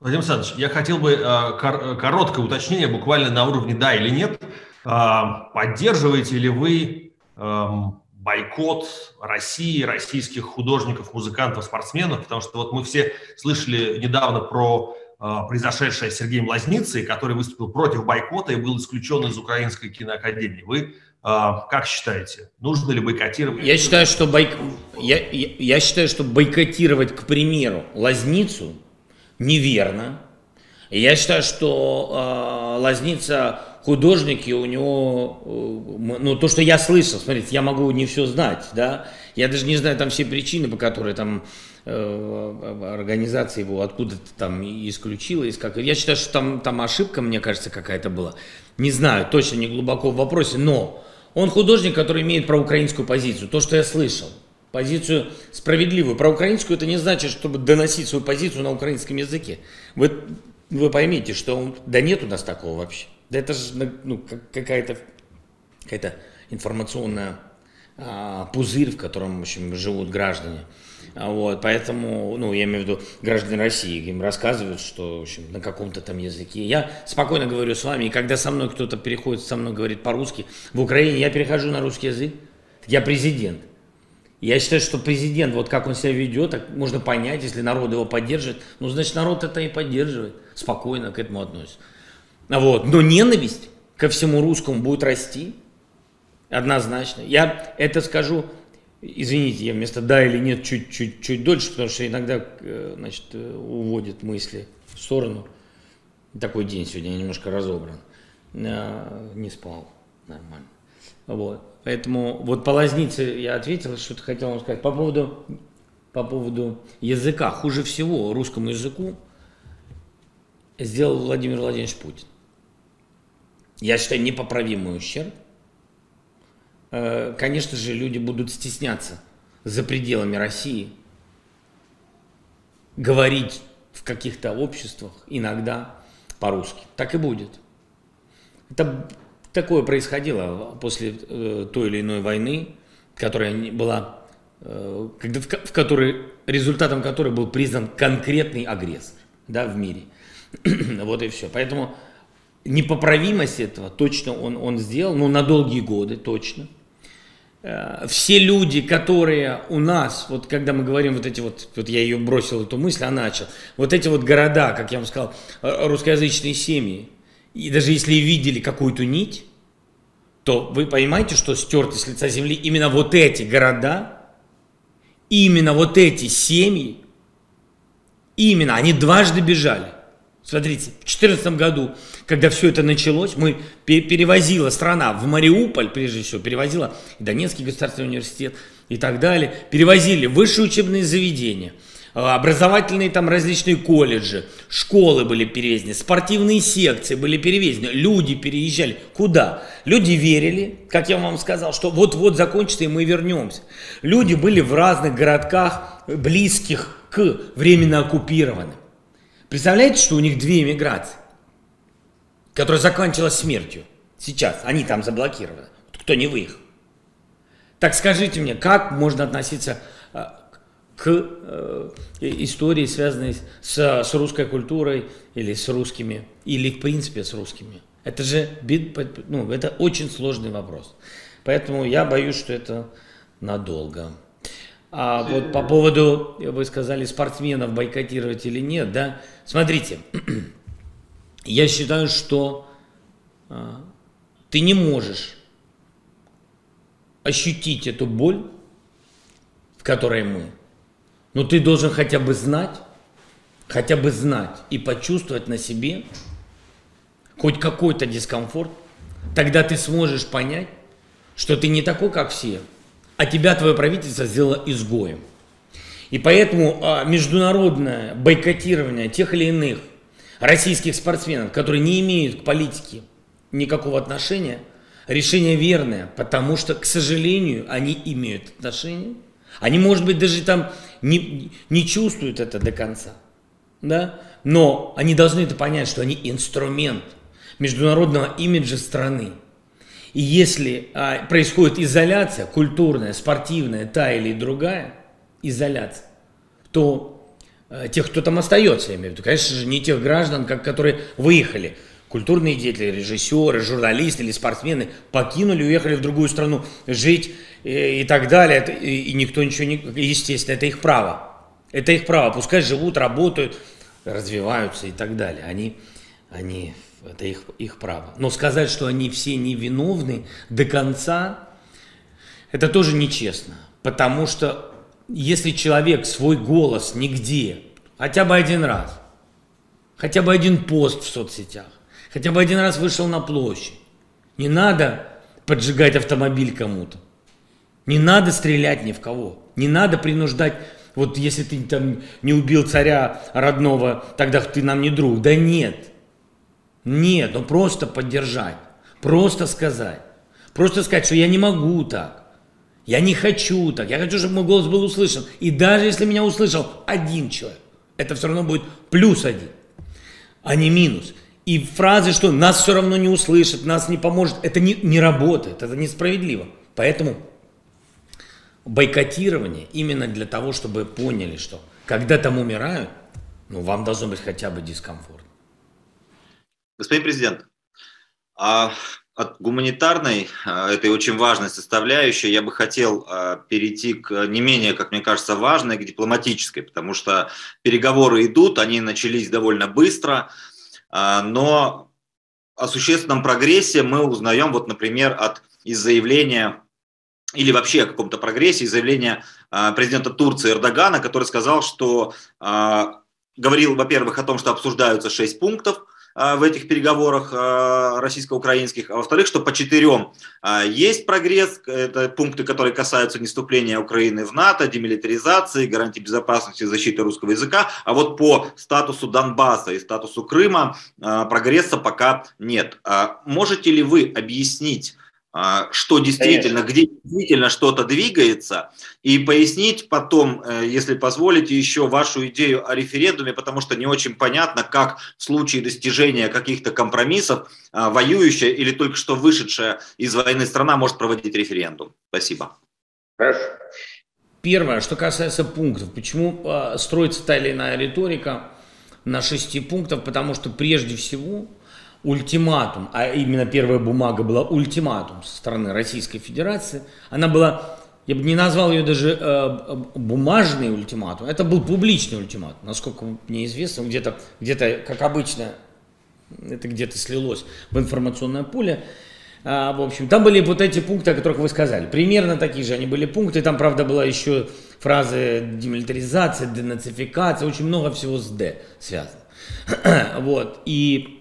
Владимир Александрович, я хотел бы э, короткое уточнение, буквально на уровне да или нет. Э, поддерживаете ли вы э, бойкот России, российских художников, музыкантов, спортсменов? Потому что вот мы все слышали недавно про произошедшее с Сергеем Лазницей, который выступил против бойкота и был исключен из Украинской киноакадемии. Вы как считаете, нужно ли бойкотировать? Я считаю, что, бойк... я, я, я считаю, что бойкотировать, к примеру, Лазницу неверно. Я считаю, что э, Лазница художники, у него, э, ну, то, что я слышал, смотрите, я могу не все знать, да, я даже не знаю там все причины, по которой там э, организация его откуда-то там исключила, из как... я считаю, что там, там ошибка, мне кажется, какая-то была, не знаю, точно не глубоко в вопросе, но он художник, который имеет проукраинскую позицию, то, что я слышал, позицию справедливую. Проукраинскую это не значит, чтобы доносить свою позицию на украинском языке. Вы, вы поймите, что он, да нет у нас такого вообще. Да это же ну, какая-то какая информационная а, пузырь, в котором в общем, живут граждане. А вот, поэтому, ну, я имею в виду граждане России, им рассказывают, что в общем, на каком-то там языке. Я спокойно говорю с вами, и когда со мной кто-то переходит, со мной говорит по-русски, в Украине я перехожу на русский язык, я президент. Я считаю, что президент, вот как он себя ведет, так можно понять, если народ его поддерживает, ну, значит, народ это и поддерживает, спокойно к этому относится. Вот. Но ненависть ко всему русскому будет расти, однозначно. Я это скажу, извините, я вместо да или нет чуть-чуть чуть дольше, потому что иногда э, значит, э, уводит мысли в сторону. Такой день сегодня, я немножко разобран. Э, не спал нормально. Вот. Поэтому вот по лазнице я ответил, что-то хотел вам сказать. По поводу, по поводу языка. Хуже всего русскому языку сделал Владимир Владимирович Путин я считаю, непоправимый ущерб. Э, конечно же, люди будут стесняться за пределами России говорить в каких-то обществах иногда по-русски. Так и будет. Это такое происходило после э, той или иной войны, которая была, э, в которой, результатом которой был признан конкретный агрессор да, в мире. вот и все. Поэтому непоправимость этого точно он, он сделал, ну, на долгие годы точно. Э, все люди, которые у нас, вот когда мы говорим вот эти вот, вот я ее бросил, эту мысль, а начал, вот эти вот города, как я вам сказал, э, русскоязычные семьи, и даже если видели какую-то нить, то вы понимаете, что стерты с лица земли именно вот эти города, именно вот эти семьи, именно, они дважды бежали. Смотрите, в 2014 году, когда все это началось, мы перевозила страна в Мариуполь, прежде всего, перевозила Донецкий государственный университет и так далее, перевозили высшие учебные заведения, а, образовательные там различные колледжи, школы были перевезены, спортивные секции были перевезены, люди переезжали. Куда? Люди верили, как я вам сказал, что вот-вот закончится и мы вернемся. Люди были в разных городках, близких к временно оккупированным. Представляете, что у них две иммиграции, которая закончилась смертью. Сейчас они там заблокированы. Кто не выехал. Так скажите мне, как можно относиться э, к э, истории, связанной с, с русской культурой или с русскими, или в принципе с русскими? Это же ну, это очень сложный вопрос. Поэтому я боюсь, что это надолго. А вот по поводу, вы сказали, спортсменов бойкотировать или нет, да? Смотрите, я считаю, что а, ты не можешь ощутить эту боль, в которой мы, но ты должен хотя бы знать, хотя бы знать и почувствовать на себе хоть какой-то дискомфорт, тогда ты сможешь понять, что ты не такой, как все, а тебя твое правительство сделало изгоем. И поэтому а, международное бойкотирование тех или иных российских спортсменов, которые не имеют к политике никакого отношения, решение верное, потому что, к сожалению, они имеют отношение. Они, может быть, даже там не, не чувствуют это до конца. Да? Но они должны это понять, что они инструмент международного имиджа страны. И если а, происходит изоляция, культурная, спортивная, та или другая, изоляция, то а, тех, кто там остается, я имею в виду, конечно же, не тех граждан, как, которые выехали, культурные деятели, режиссеры, журналисты или спортсмены покинули, уехали в другую страну жить и, э, и так далее, и, и никто ничего не... Естественно, это их право. Это их право. Пускай живут, работают, развиваются и так далее. Они, они, это их, их право. Но сказать, что они все невиновны до конца, это тоже нечестно. Потому что если человек свой голос нигде, хотя бы один раз, хотя бы один пост в соцсетях, хотя бы один раз вышел на площадь, не надо поджигать автомобиль кому-то, не надо стрелять ни в кого, не надо принуждать вот если ты там не убил царя родного, тогда ты нам не друг. Да нет. Нет, ну просто поддержать. Просто сказать. Просто сказать, что я не могу так. Я не хочу так. Я хочу, чтобы мой голос был услышан. И даже если меня услышал один человек, это все равно будет плюс один, а не минус. И фразы, что нас все равно не услышат, нас не поможет, это не, не работает, это несправедливо. Поэтому бойкотирование именно для того, чтобы поняли, что когда там умирают, ну, вам должно быть хотя бы дискомфорт. Господин президент, а от гуманитарной, а, этой очень важной составляющей, я бы хотел а, перейти к не менее, как мне кажется, важной, к дипломатической, потому что переговоры идут, они начались довольно быстро, а, но о существенном прогрессе мы узнаем, вот, например, от из заявления или вообще о каком-то прогрессе заявления а, президента Турции Эрдогана, который сказал, что говорил, во-первых, о том, что обсуждаются шесть пунктов в этих переговорах российско-украинских, а во-вторых, что по четырем есть прогресс, это пункты, которые касаются не вступления Украины в НАТО, демилитаризации, гарантии безопасности и защиты русского языка, а вот по статусу Донбасса и статусу Крыма прогресса пока нет. Можете ли вы объяснить, а, что действительно, Конечно. где действительно что-то двигается, и пояснить потом, э, если позволите, еще вашу идею о референдуме, потому что не очень понятно, как в случае достижения каких-то компромиссов а, воюющая или только что вышедшая из войны страна может проводить референдум. Спасибо. Хорошо. Первое, что касается пунктов. Почему э, строится та или иная риторика на шести пунктов? Потому что прежде всего ультиматум, а именно первая бумага была ультиматум со стороны Российской Федерации, она была, я бы не назвал ее даже э, бумажный ультиматум, это был публичный ультиматум, насколько мне известно, где-то, где-то как обычно, это где-то слилось в информационное поле, а, в общем, там были вот эти пункты, о которых вы сказали. Примерно такие же они были пункты. Там, правда, была еще фраза демилитаризация, денацификация, очень много всего с «д» связано. вот. И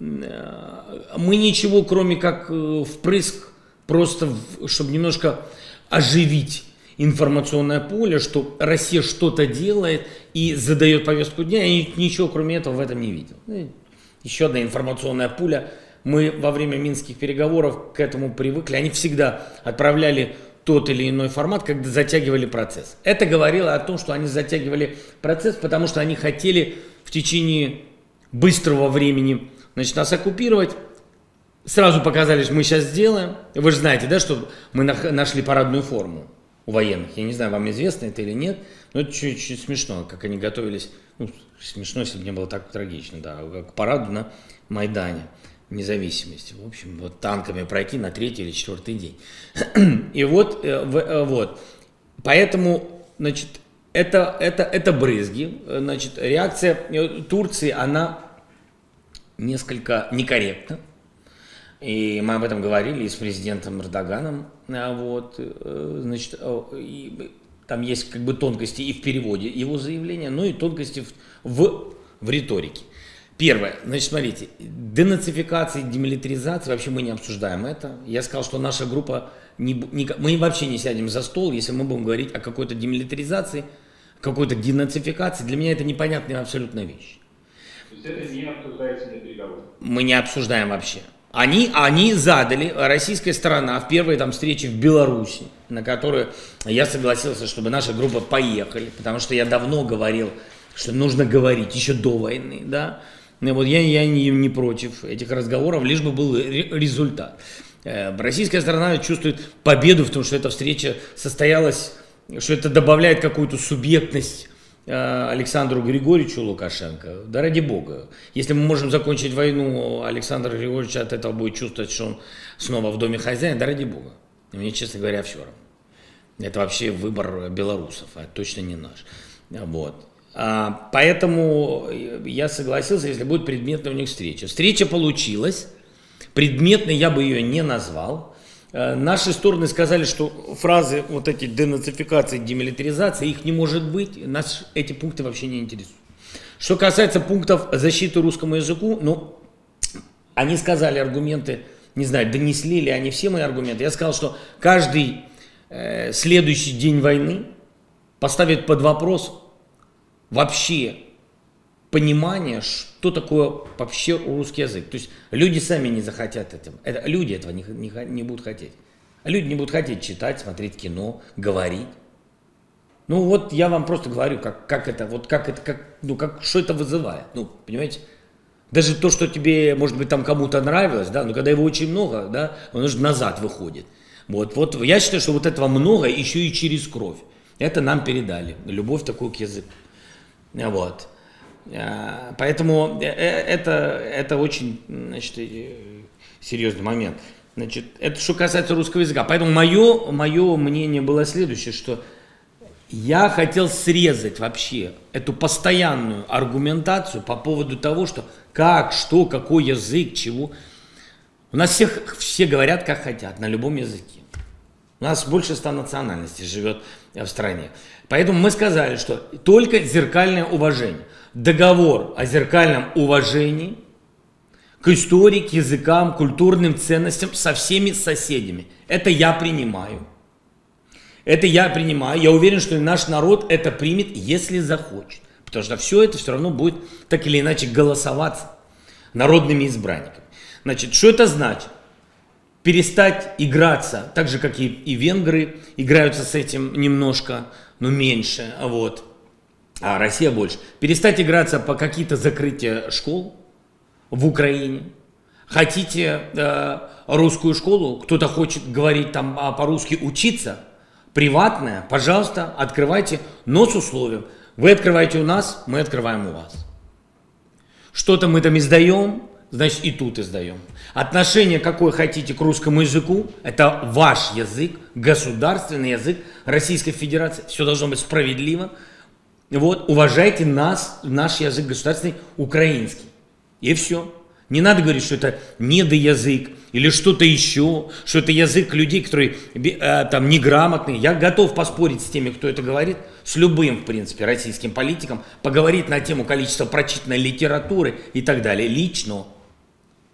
мы ничего, кроме как э, впрыск, просто чтобы немножко оживить информационное поле, что Россия что-то делает и задает повестку дня, и ничего кроме этого в этом не видел. Еще одна информационная пуля. Мы во время минских переговоров к этому привыкли. Они всегда отправляли тот или иной формат, когда затягивали процесс. Это говорило о том, что они затягивали процесс, потому что они хотели в течение быстрого времени Значит, нас оккупировать. Сразу показали, что мы сейчас сделаем. Вы же знаете, да, что мы нашли парадную форму у военных. Я не знаю, вам известно это или нет, но это чуть-чуть смешно, как они готовились. Ну, смешно, если бы не было так трагично, да, к параду на Майдане независимости. В общем, вот танками пройти на третий или четвертый день. И вот, э, э, вот, поэтому, значит, это, это, это брызги, значит, реакция э, Турции, она несколько некорректно. И мы об этом говорили и с президентом Эрдоганом. А вот, э, значит, и там есть как бы тонкости и в переводе его заявления, но и тонкости в, в, в риторике. Первое, значит, смотрите, денацификация, демилитаризация, вообще мы не обсуждаем это. Я сказал, что наша группа, не, не, мы вообще не сядем за стол, если мы будем говорить о какой-то демилитаризации, какой-то денацификации. Для меня это непонятная абсолютная вещь это не обсуждается на переговорах? Мы не обсуждаем вообще. Они, они задали, российская сторона, в первой там встрече в Беларуси, на которую я согласился, чтобы наша группа поехали, потому что я давно говорил, что нужно говорить еще до войны, да. И вот я, я не, не против этих разговоров, лишь бы был результат. Э, российская сторона чувствует победу в том, что эта встреча состоялась, что это добавляет какую-то субъектность Александру Григорьевичу Лукашенко, да ради бога. Если мы можем закончить войну, Александр Григорьевич от этого будет чувствовать, что он снова в доме хозяина, да ради бога. Мне, честно говоря, все равно. Это вообще выбор белорусов, а точно не наш. Вот. А, поэтому я согласился, если будет предметная у них встреча. Встреча получилась. Предметной я бы ее не назвал. А, наши стороны сказали, что фразы вот эти денацификации, демилитаризации, их не может быть. Нас эти пункты вообще не интересуют. Что касается пунктов защиты русскому языку, ну, они сказали аргументы, не знаю, донесли ли они все мои аргументы. Я сказал, что каждый э, следующий день войны поставит под вопрос вообще понимание, что такое вообще русский язык. То есть люди сами не захотят этого. Это, люди этого не, не, не будут хотеть. Люди не будут хотеть читать, смотреть кино, говорить. Ну вот я вам просто говорю, как, как это, вот как это, как, ну как, что это вызывает. Ну, понимаете? Даже то, что тебе, может быть, там кому-то нравилось, да, но когда его очень много, да, он уже назад выходит. Вот, вот я считаю, что вот этого много еще и через кровь. Это нам передали. Любовь такую к языку. Вот. А, поэтому э, э, это, это очень значит, э, серьезный момент. Значит, это что касается русского языка. Поэтому мое, мое мнение было следующее, что я хотел срезать вообще эту постоянную аргументацию по поводу того, что как, что, какой язык, чего. У нас всех, все говорят, как хотят, на любом языке. У нас больше ста национальностей живет в стране. Поэтому мы сказали, что только зеркальное уважение. Договор о зеркальном уважении к истории, к языкам, культурным ценностям со всеми соседями. Это я принимаю. Это я принимаю. Я уверен, что наш народ это примет, если захочет. Потому что все это все равно будет так или иначе голосоваться народными избранниками. Значит, что это значит? Перестать играться, так же, как и, и венгры играются с этим немножко, но меньше, вот, а Россия больше. Перестать играться по какие-то закрытия школ в Украине. Хотите э, русскую школу, кто-то хочет говорить там а, по-русски учиться – приватное, пожалуйста, открывайте, но с условием. Вы открываете у нас, мы открываем у вас. Что-то мы там издаем, значит и тут издаем. Отношение какое хотите к русскому языку, это ваш язык, государственный язык Российской Федерации. Все должно быть справедливо. Вот, уважайте нас, наш язык государственный, украинский. И все. Не надо говорить, что это недоязык или что-то еще, что это язык людей, которые э, там неграмотные. Я готов поспорить с теми, кто это говорит, с любым, в принципе, российским политиком, поговорить на тему количества прочитанной литературы и так далее, лично,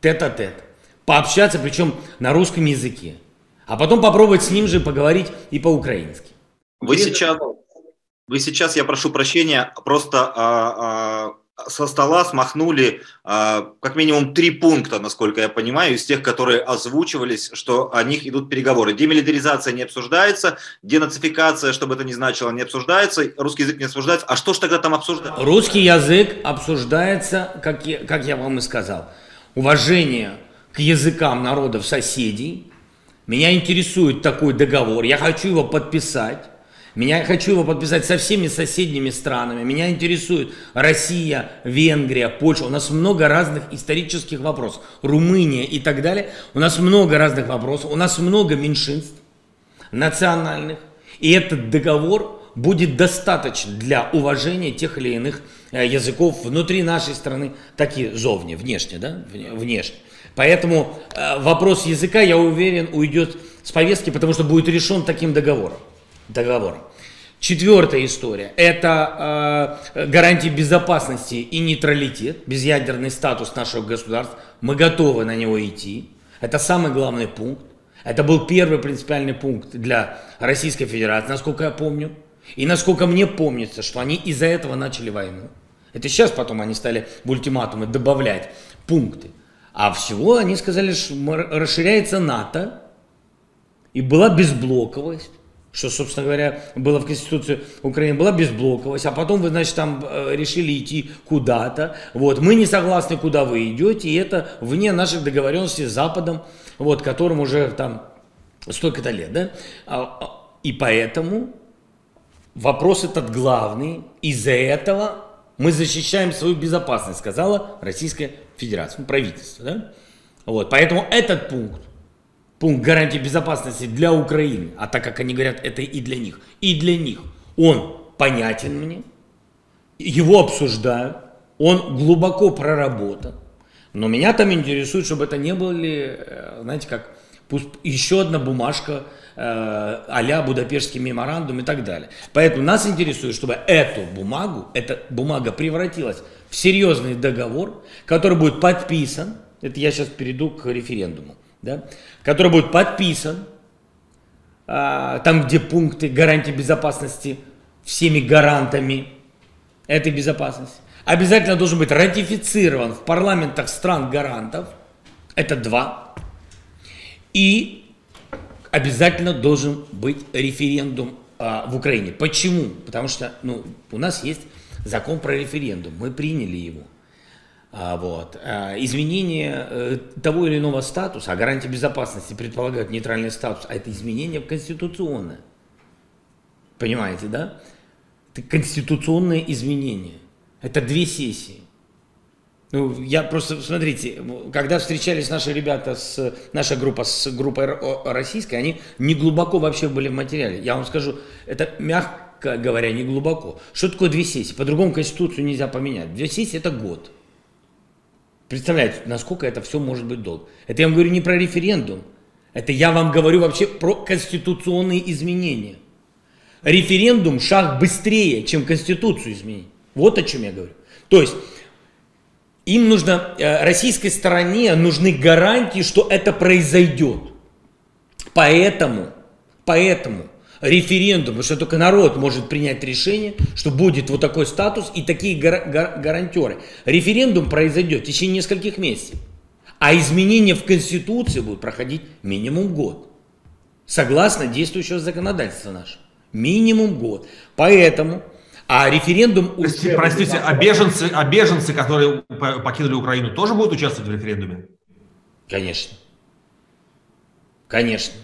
тет-а-тет. Пообщаться, причем на русском языке. А потом попробовать с ним же поговорить и по-украински. Вы сейчас, вы сейчас, я прошу прощения, просто а, а со стола смахнули а, как минимум три пункта, насколько я понимаю, из тех, которые озвучивались, что о них идут переговоры. Демилитаризация не обсуждается, денацификация, что бы это ни значило, не обсуждается, русский язык не обсуждается. А что ж тогда там обсуждается? Русский язык обсуждается, как я, как я вам и сказал, уважение к языкам народов соседей. Меня интересует такой договор, я хочу его подписать. Меня, хочу его подписать со всеми соседними странами. Меня интересует Россия, Венгрия, Польша. У нас много разных исторических вопросов. Румыния и так далее. У нас много разных вопросов. У нас много меньшинств национальных. И этот договор будет достаточно для уважения тех или иных э, языков внутри нашей страны, так и зовне, внешне, да, внешне. Поэтому э, вопрос языка, я уверен, уйдет с повестки, потому что будет решен таким договором договора. Четвертая история – это э, гарантии безопасности и нейтралитет, безъядерный статус нашего государства. Мы готовы на него идти. Это самый главный пункт. Это был первый принципиальный пункт для Российской Федерации, насколько я помню. И насколько мне помнится, что они из-за этого начали войну. Это сейчас потом они стали в ультиматумы добавлять пункты. А всего они сказали, что расширяется НАТО, и была безблоковость что, собственно говоря, было в Конституции Украины, была безблоковость, а потом вы, значит, там э, решили идти куда-то, вот, мы не согласны, куда вы идете, и это вне наших договоренностей с Западом, вот, которым уже там столько-то лет, да, а, а, и поэтому вопрос этот главный, из-за этого мы защищаем свою безопасность, сказала Российская Федерация, ну, правительство, да, вот, поэтому этот пункт пункт гарантии безопасности для Украины, а так как они говорят, это и для них, и для них, он понятен мне, его обсуждают, он глубоко проработан. Но меня там интересует, чтобы это не были, э, знаете, как пусть еще одна бумажка э, а-ля Будапештский меморандум и так далее. Поэтому нас интересует, чтобы эту бумагу, эта бумага превратилась в серьезный договор, который будет подписан, это я сейчас перейду к референдуму, да, который будет подписан, э, там, где пункты гарантии безопасности всеми гарантами этой безопасности, обязательно должен быть ратифицирован в парламентах стран-гарантов, это два, и обязательно должен быть референдум а, в Украине. Почему? Потому что ну, у нас есть закон про референдум, мы приняли его. А, вот. А, изменение э, того или иного статуса, а гарантия безопасности предполагает нейтральный статус, а это изменение конституционное. Понимаете, да? Это конституционное изменение. Это две сессии. Ну, я просто, смотрите, когда встречались наши ребята, с, наша группа с группой российской, они не глубоко вообще были в материале. Я вам скажу, это мягко говоря, не глубоко. Что такое две сессии? По-другому Конституцию нельзя поменять. Две сессии – это год. Представляете, насколько это все может быть долго. Это я вам говорю не про референдум. Это я вам говорю вообще про конституционные изменения. Референдум – шаг быстрее, чем Конституцию изменить. Вот о чем я говорю. То есть им нужно, э, российской стороне нужны гарантии, что это произойдет. Поэтому, поэтому референдум, что только народ может принять решение, что будет вот такой статус и такие гар- гар- гарантеры. Референдум произойдет в течение нескольких месяцев, а изменения в Конституции будут проходить минимум год, согласно действующего законодательства нашего. Минимум год. Поэтому а референдум... Простите, простите а, беженцы, а беженцы, которые покинули Украину, тоже будут участвовать в референдуме? Конечно. Конечно.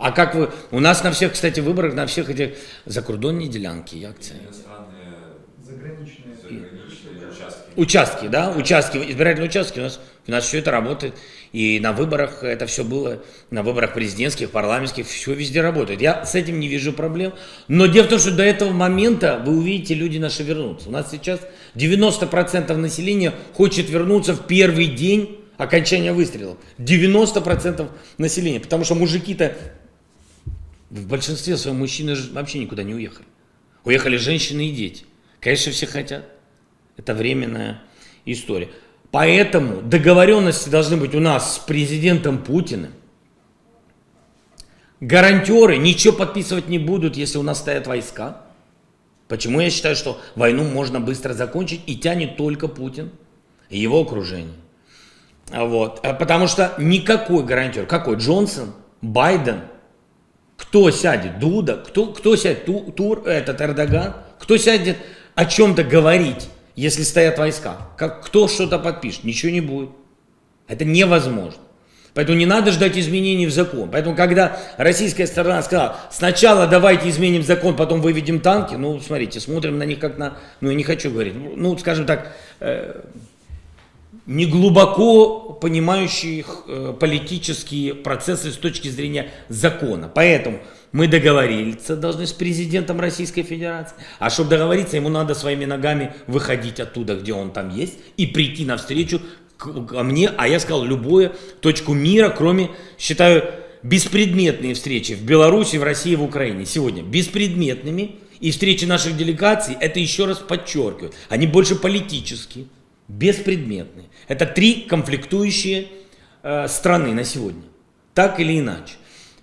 А как вы... У нас на всех, кстати, выборах, на всех этих закордонные делянки, акции. Заграничные. Заграничные участки. Участки, да, участки, избирательные участки. У нас, у нас все это работает. И на выборах это все было, на выборах президентских, парламентских, все везде работает. Я с этим не вижу проблем. Но дело в том, что до этого момента, вы увидите, люди наши вернутся. У нас сейчас 90% населения хочет вернуться в первый день окончания выстрелов. 90% населения. Потому что мужики-то в большинстве своем мужчины вообще никуда не уехали. Уехали женщины и дети. Конечно, все хотят. Это временная история. Поэтому договоренности должны быть у нас с президентом Путиным. Гарантеры ничего подписывать не будут, если у нас стоят войска. Почему я считаю, что войну можно быстро закончить и тянет только Путин и его окружение. Вот. А потому что никакой гарантер, какой Джонсон, Байден, кто сядет, Дуда, кто, кто сядет, Тур, этот Эрдоган, кто сядет о чем-то говорить если стоят войска. Как, кто что-то подпишет, ничего не будет. Это невозможно. Поэтому не надо ждать изменений в закон. Поэтому, когда российская сторона сказала, сначала давайте изменим закон, потом выведем танки, ну, смотрите, смотрим на них как на, ну, я не хочу говорить, ну, скажем так, э, не глубоко понимающих э, политические процессы с точки зрения закона. Поэтому мы договориться должны с президентом Российской Федерации. А чтобы договориться, ему надо своими ногами выходить оттуда, где он там есть, и прийти навстречу ко мне, а я сказал, любую точку мира, кроме, считаю, беспредметные встречи в Беларуси, в России, в Украине. Сегодня беспредметными. И встречи наших делегаций, это еще раз подчеркивают, они больше политические, беспредметные. Это три конфликтующие э, страны на сегодня. Так или иначе.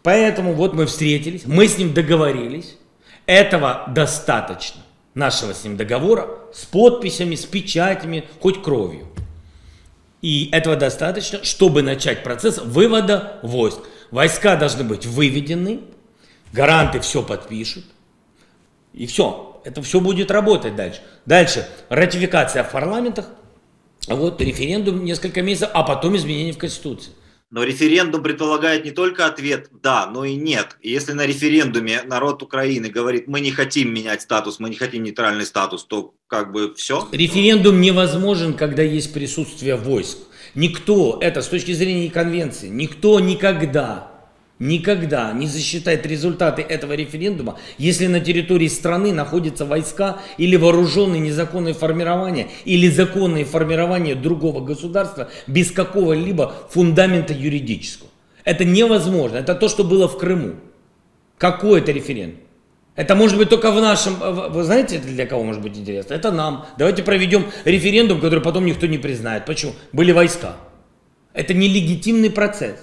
Поэтому вот мы встретились, мы с ним договорились. Этого достаточно, нашего с ним договора, с подписями, с печатями, хоть кровью. И этого достаточно, чтобы начать процесс вывода войск. Войска должны быть выведены, гаранты все подпишут, и все. Это все будет работать дальше. Дальше ратификация в парламентах, вот референдум несколько месяцев, а потом изменения в Конституции. Но референдум предполагает не только ответ «да», но и «нет». И если на референдуме народ Украины говорит «мы не хотим менять статус, мы не хотим нейтральный статус», то как бы все. Референдум невозможен, когда есть присутствие войск. Никто, это с точки зрения конвенции, никто никогда никогда не засчитает результаты этого референдума, если на территории страны находятся войска или вооруженные незаконные формирования или законные формирования другого государства без какого-либо фундамента юридического. Это невозможно. Это то, что было в Крыму. Какой это референдум? Это может быть только в нашем... Вы знаете, для кого может быть интересно? Это нам. Давайте проведем референдум, который потом никто не признает. Почему? Были войска. Это нелегитимный процесс.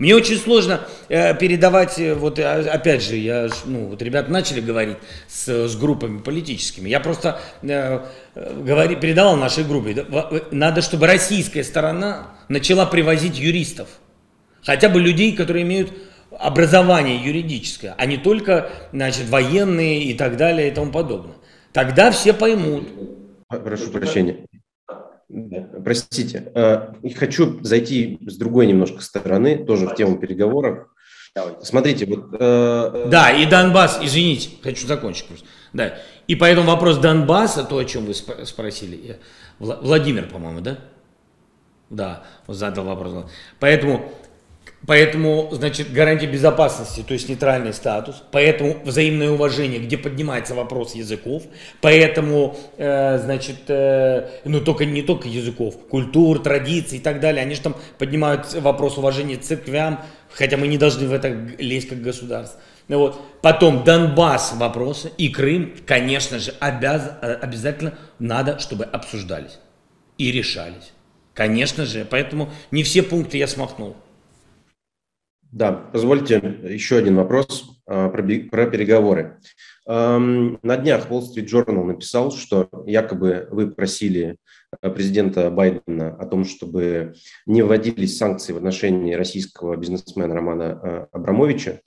Мне очень сложно э, передавать, э, вот э, опять же, я, ну, вот ребята начали говорить с, с группами политическими. Я просто э, говори, передавал нашей группе. Надо, чтобы российская сторона начала привозить юристов. Хотя бы людей, которые имеют образование юридическое, а не только, значит, военные и так далее и тому подобное. Тогда все поймут. Прошу прощения. Простите, э, хочу зайти с другой немножко стороны, тоже в тему переговоров. Смотрите, вот... Э, да, и Донбасс, извините, хочу закончить просто. Да, и поэтому вопрос Донбасса, то, о чем вы спросили, Владимир, по-моему, да? Да, задал вопрос. Поэтому Поэтому, значит, гарантия безопасности, то есть нейтральный статус, поэтому взаимное уважение, где поднимается вопрос языков, поэтому, э, значит, э, ну только не только языков, культур, традиций и так далее, они же там поднимают вопрос уважения церквям, хотя мы не должны в это лезть как государство. Ну вот. Потом Донбасс вопросы и Крым, конечно же, обяз, обязательно надо, чтобы обсуждались и решались. Конечно же, поэтому не все пункты я смахнул. Да, позвольте еще один вопрос а, про, переговоры. На днях Wall Street Journal написал, что якобы вы просили а, президента Байдена о том, чтобы не вводились санкции в отношении российского бизнесмена Романа а, Абрамовича.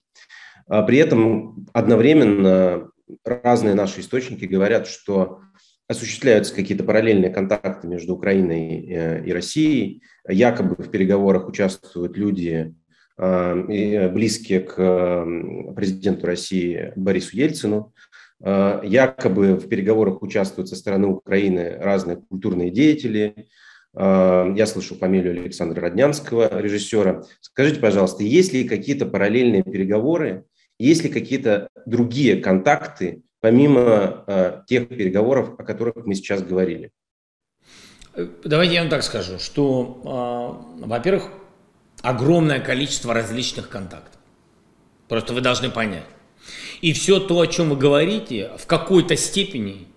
При этом одновременно разные наши источники говорят, что осуществляются какие-то параллельные контакты между Украиной э, и Россией. Якобы в переговорах участвуют люди, Э, близкие к президенту России Борису Ельцину. Э, якобы в переговорах участвуют со стороны Украины разные культурные деятели. Э, я слышу фамилию Александра Роднянского, режиссера. Скажите, пожалуйста, есть ли какие-то параллельные переговоры, есть ли какие-то другие контакты, помимо тех переговоров, о которых мы сейчас говорили? Давайте я вам так скажу, что, во-первых, огромное количество различных контактов. Просто вы должны понять. И все то, о чем вы говорите, в какой-то степени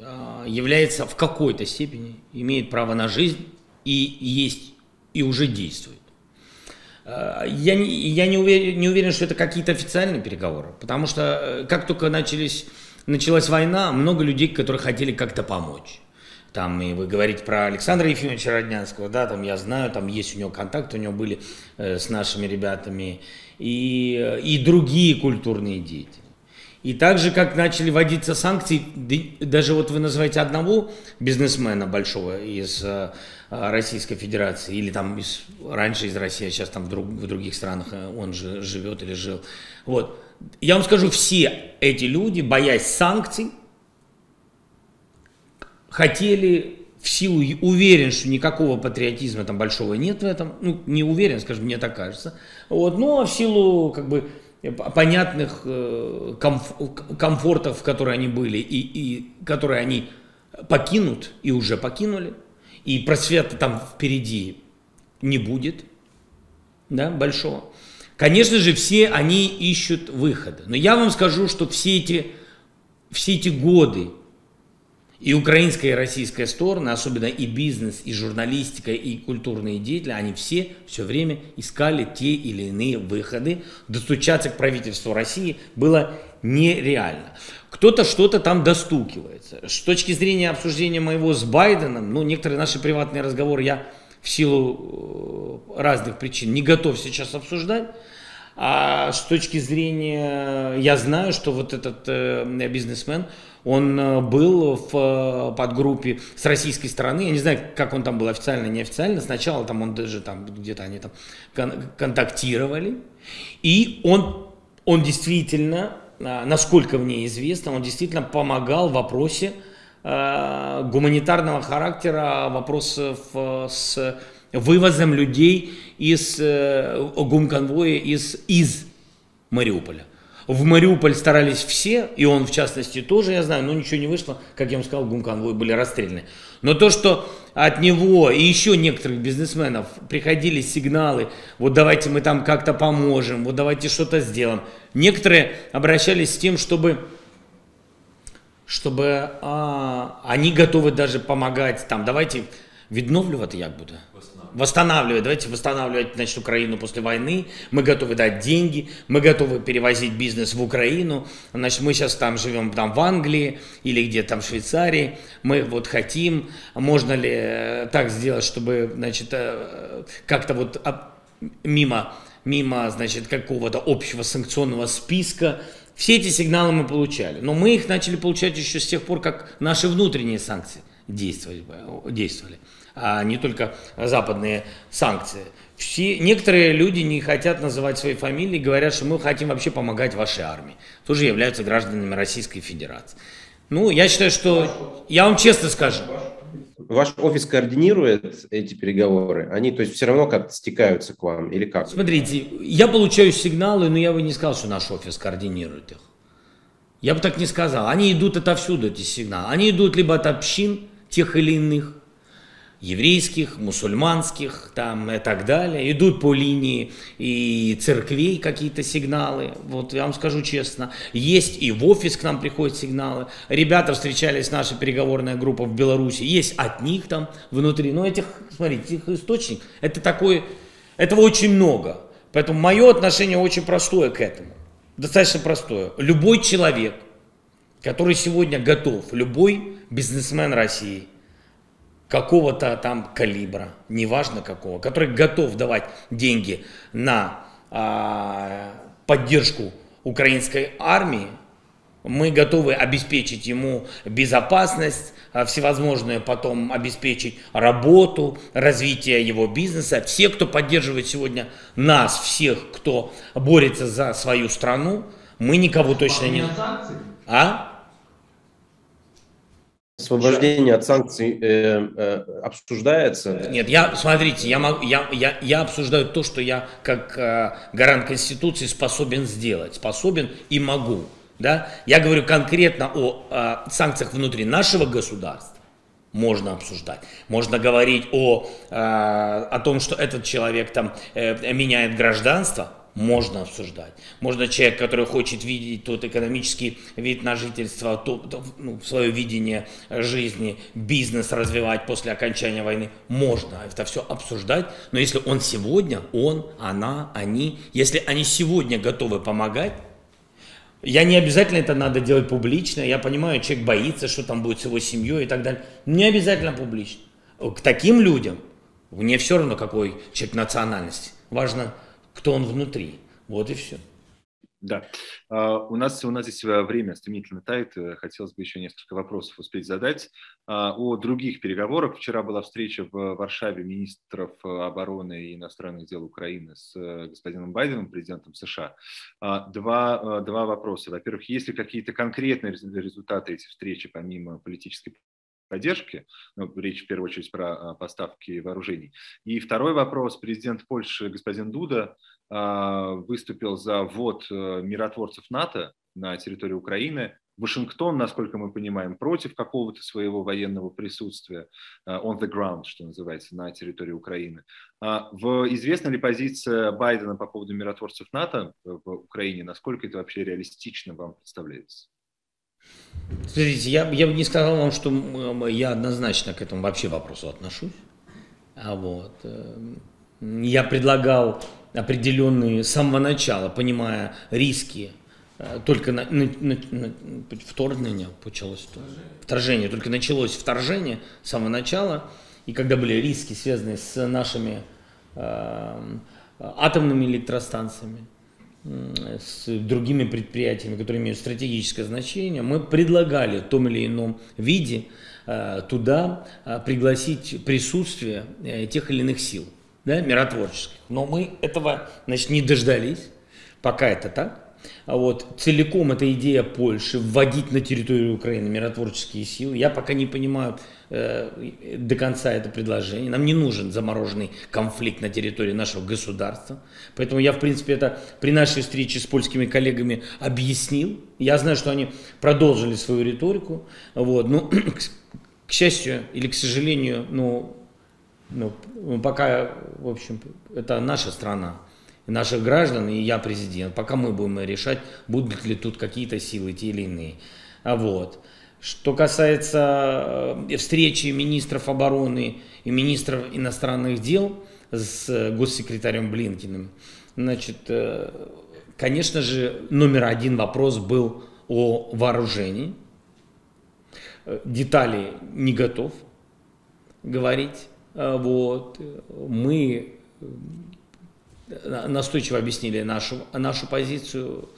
а, является, в какой-то степени имеет право на жизнь и есть, и уже действует. А, я, не, я не, уверен, не уверен, что это какие-то официальные переговоры, потому что э, как только начались, началась война, много людей, которые хотели как-то помочь. Там и вы говорите про Александра Ефимовича Роднянского, да, там я знаю, там есть у него контакты, у него были э, с нашими ребятами и, и другие культурные деятели. И также, как начали вводиться санкции, даже вот вы называете одного бизнесмена большого из э, Российской Федерации, или там из, раньше из России, а сейчас там в, друг, в других странах э, он же живет или жил. Вот. Я вам скажу, все эти люди, боясь санкций, хотели в силу, уверен, что никакого патриотизма там большого нет в этом, ну, не уверен, скажем, мне так кажется, вот, но в силу, как бы, понятных э, комф, комфортов, которые они были, и, и которые они покинут, и уже покинули, и просвета там впереди не будет, да, большого. Конечно же, все они ищут выхода. Но я вам скажу, что все эти, все эти годы и украинская, и российская стороны, особенно и бизнес, и журналистика, и культурные деятели, они все все время искали те или иные выходы. Достучаться к правительству России было нереально. Кто-то что-то там достукивается. С точки зрения обсуждения моего с Байденом, ну, некоторые наши приватные разговоры я в силу э, разных причин не готов сейчас обсуждать. А с точки зрения, я знаю, что вот этот э, бизнесмен, он э, был в э, подгруппе с российской стороны, я не знаю, как он там был официально, неофициально, сначала там он даже там где-то они там контактировали, и он, он действительно, э, насколько мне известно, он действительно помогал в вопросе гуманитарного характера, вопросов с вывозом людей из э, гумконвоя из, из Мариуполя. В Мариуполь старались все, и он в частности тоже, я знаю, но ничего не вышло. Как я вам сказал, гумконвой были расстреляны. Но то, что от него и еще некоторых бизнесменов приходили сигналы, вот давайте мы там как-то поможем, вот давайте что-то сделаем. Некоторые обращались с тем, чтобы чтобы а, они готовы даже помогать там, давайте відновлювати як буде? Восстанавливать. Давайте восстанавливать значит, Украину после войны. Мы готовы дать деньги, мы готовы перевозить бизнес в Украину. Значит, мы сейчас там живем там в Англии или где там в Швейцарии. Мы вот хотим, можно ли э, так сделать, чтобы, значит, э, как-то вот мимо, мимо, значит, какого-то общего санкционного списка все эти сигналы мы получали. Но мы их начали получать еще с тех пор, как наши внутренние санкции действовали. действовали а не только западные санкции. Все, некоторые люди не хотят называть свои фамилии, говорят, что мы хотим вообще помогать вашей армии. Тоже являются гражданами Российской Федерации. Ну, я считаю, что, я вам честно скажу. Ваш офис координирует эти переговоры? Они, то есть, все равно как-то стекаются к вам или как? Смотрите, я получаю сигналы, но я бы не сказал, что наш офис координирует их. Я бы так не сказал. Они идут отовсюду, эти сигналы. Они идут либо от общин тех или иных, еврейских, мусульманских там и так далее. Идут по линии и церквей какие-то сигналы, вот я вам скажу честно. Есть и в офис к нам приходят сигналы. Ребята встречались, наша переговорная группа в Беларуси, есть от них там внутри. Но этих, смотрите, их источник, это такой, этого очень много. Поэтому мое отношение очень простое к этому. Достаточно простое. Любой человек, который сегодня готов, любой бизнесмен России – какого-то там калибра, неважно какого, который готов давать деньги на а, поддержку украинской армии, мы готовы обеспечить ему безопасность, а, всевозможные потом обеспечить работу, развитие его бизнеса. Все, кто поддерживает сегодня нас, всех, кто борется за свою страну, мы никого точно не... А? Освобождение от санкций э, э, обсуждается? Нет, я, смотрите, я, могу, я, я, я обсуждаю то, что я как э, гарант Конституции способен сделать, способен и могу. Да? Я говорю конкретно о э, санкциях внутри нашего государства. Можно обсуждать. Можно говорить о, э, о том, что этот человек там э, меняет гражданство можно обсуждать. Можно человек, который хочет видеть тот экономический вид на жительство, то, то, ну, свое видение жизни, бизнес развивать после окончания войны, можно это все обсуждать. Но если он сегодня, он, она, они, если они сегодня готовы помогать, я не обязательно это надо делать публично. Я понимаю, человек боится, что там будет с его семьей и так далее. Не обязательно публично. К таким людям мне все равно, какой человек национальности. Важно кто он внутри. Вот и все. Да. Uh, у, нас, у нас здесь э, время стремительно тает. Э, хотелось бы еще несколько вопросов успеть задать. Uh, о других переговорах. Вчера была встреча в Варшаве министров обороны и иностранных дел Украины с господином Байденом, президентом США. Uh, два, два вопроса. Во-первых, есть ли какие-то конкретные результаты этих встречи, помимо политической поддержки. Ну, речь в первую очередь про поставки вооружений. И второй вопрос. Президент Польши господин Дуда а, выступил за ввод э, миротворцев НАТО на территорию Украины. Вашингтон, насколько мы понимаем, против какого-то своего военного присутствия э, on the ground, что называется, на территории Украины. А в, известна ли позиция Байдена по поводу миротворцев НАТО в Украине? Насколько это вообще реалистично вам представляется? Смотрите, я, я бы не сказал вам, что я однозначно к этому вообще вопросу отношусь. А вот, эм, я предлагал определенные с самого начала, понимая риски, э, только на, на, на, на вторжение началось, вторжение, только началось вторжение с самого начала, и когда были риски, связанные с нашими э, атомными электростанциями, с другими предприятиями, которые имеют стратегическое значение, мы предлагали в том или ином виде э, туда э, пригласить присутствие тех или иных сил да, миротворческих. Но мы этого, значит, не дождались, пока это так. Вот, целиком эта идея Польши вводить на территорию Украины миротворческие силы. Я пока не понимаю э, до конца это предложение. Нам не нужен замороженный конфликт на территории нашего государства. Поэтому я, в принципе, это при нашей встрече с польскими коллегами объяснил. Я знаю, что они продолжили свою риторику. Вот. Ну, к, к счастью или к сожалению, ну, ну, пока, в общем, это наша страна наших граждан, и я президент. Пока мы будем решать, будут ли тут какие-то силы, те или иные. А вот. Что касается э, встречи министров обороны и министров иностранных дел с госсекретарем Блинкиным, значит, э, конечно же, номер один вопрос был о вооружении. Э, детали не готов говорить. Вот. Мы настойчиво объяснили нашу, нашу позицию.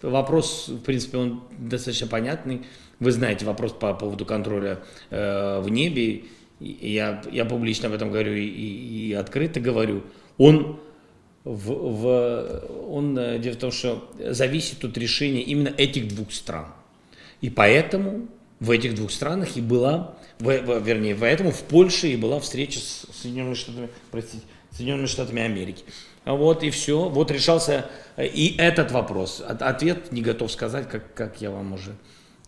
Вопрос, в принципе, он достаточно понятный. Вы знаете вопрос по поводу контроля э, в небе. Я, я публично об этом говорю и, и, и открыто говорю. Он, в, в, он, э, дело в том, что зависит от решения именно этих двух стран. И поэтому в этих двух странах и была, в, в, вернее, поэтому в Польше и была встреча с Соединенными Штатами, простите, Соединенными Штатами Америки. Вот и все. Вот решался и этот вопрос. Ответ не готов сказать, как, как я вам уже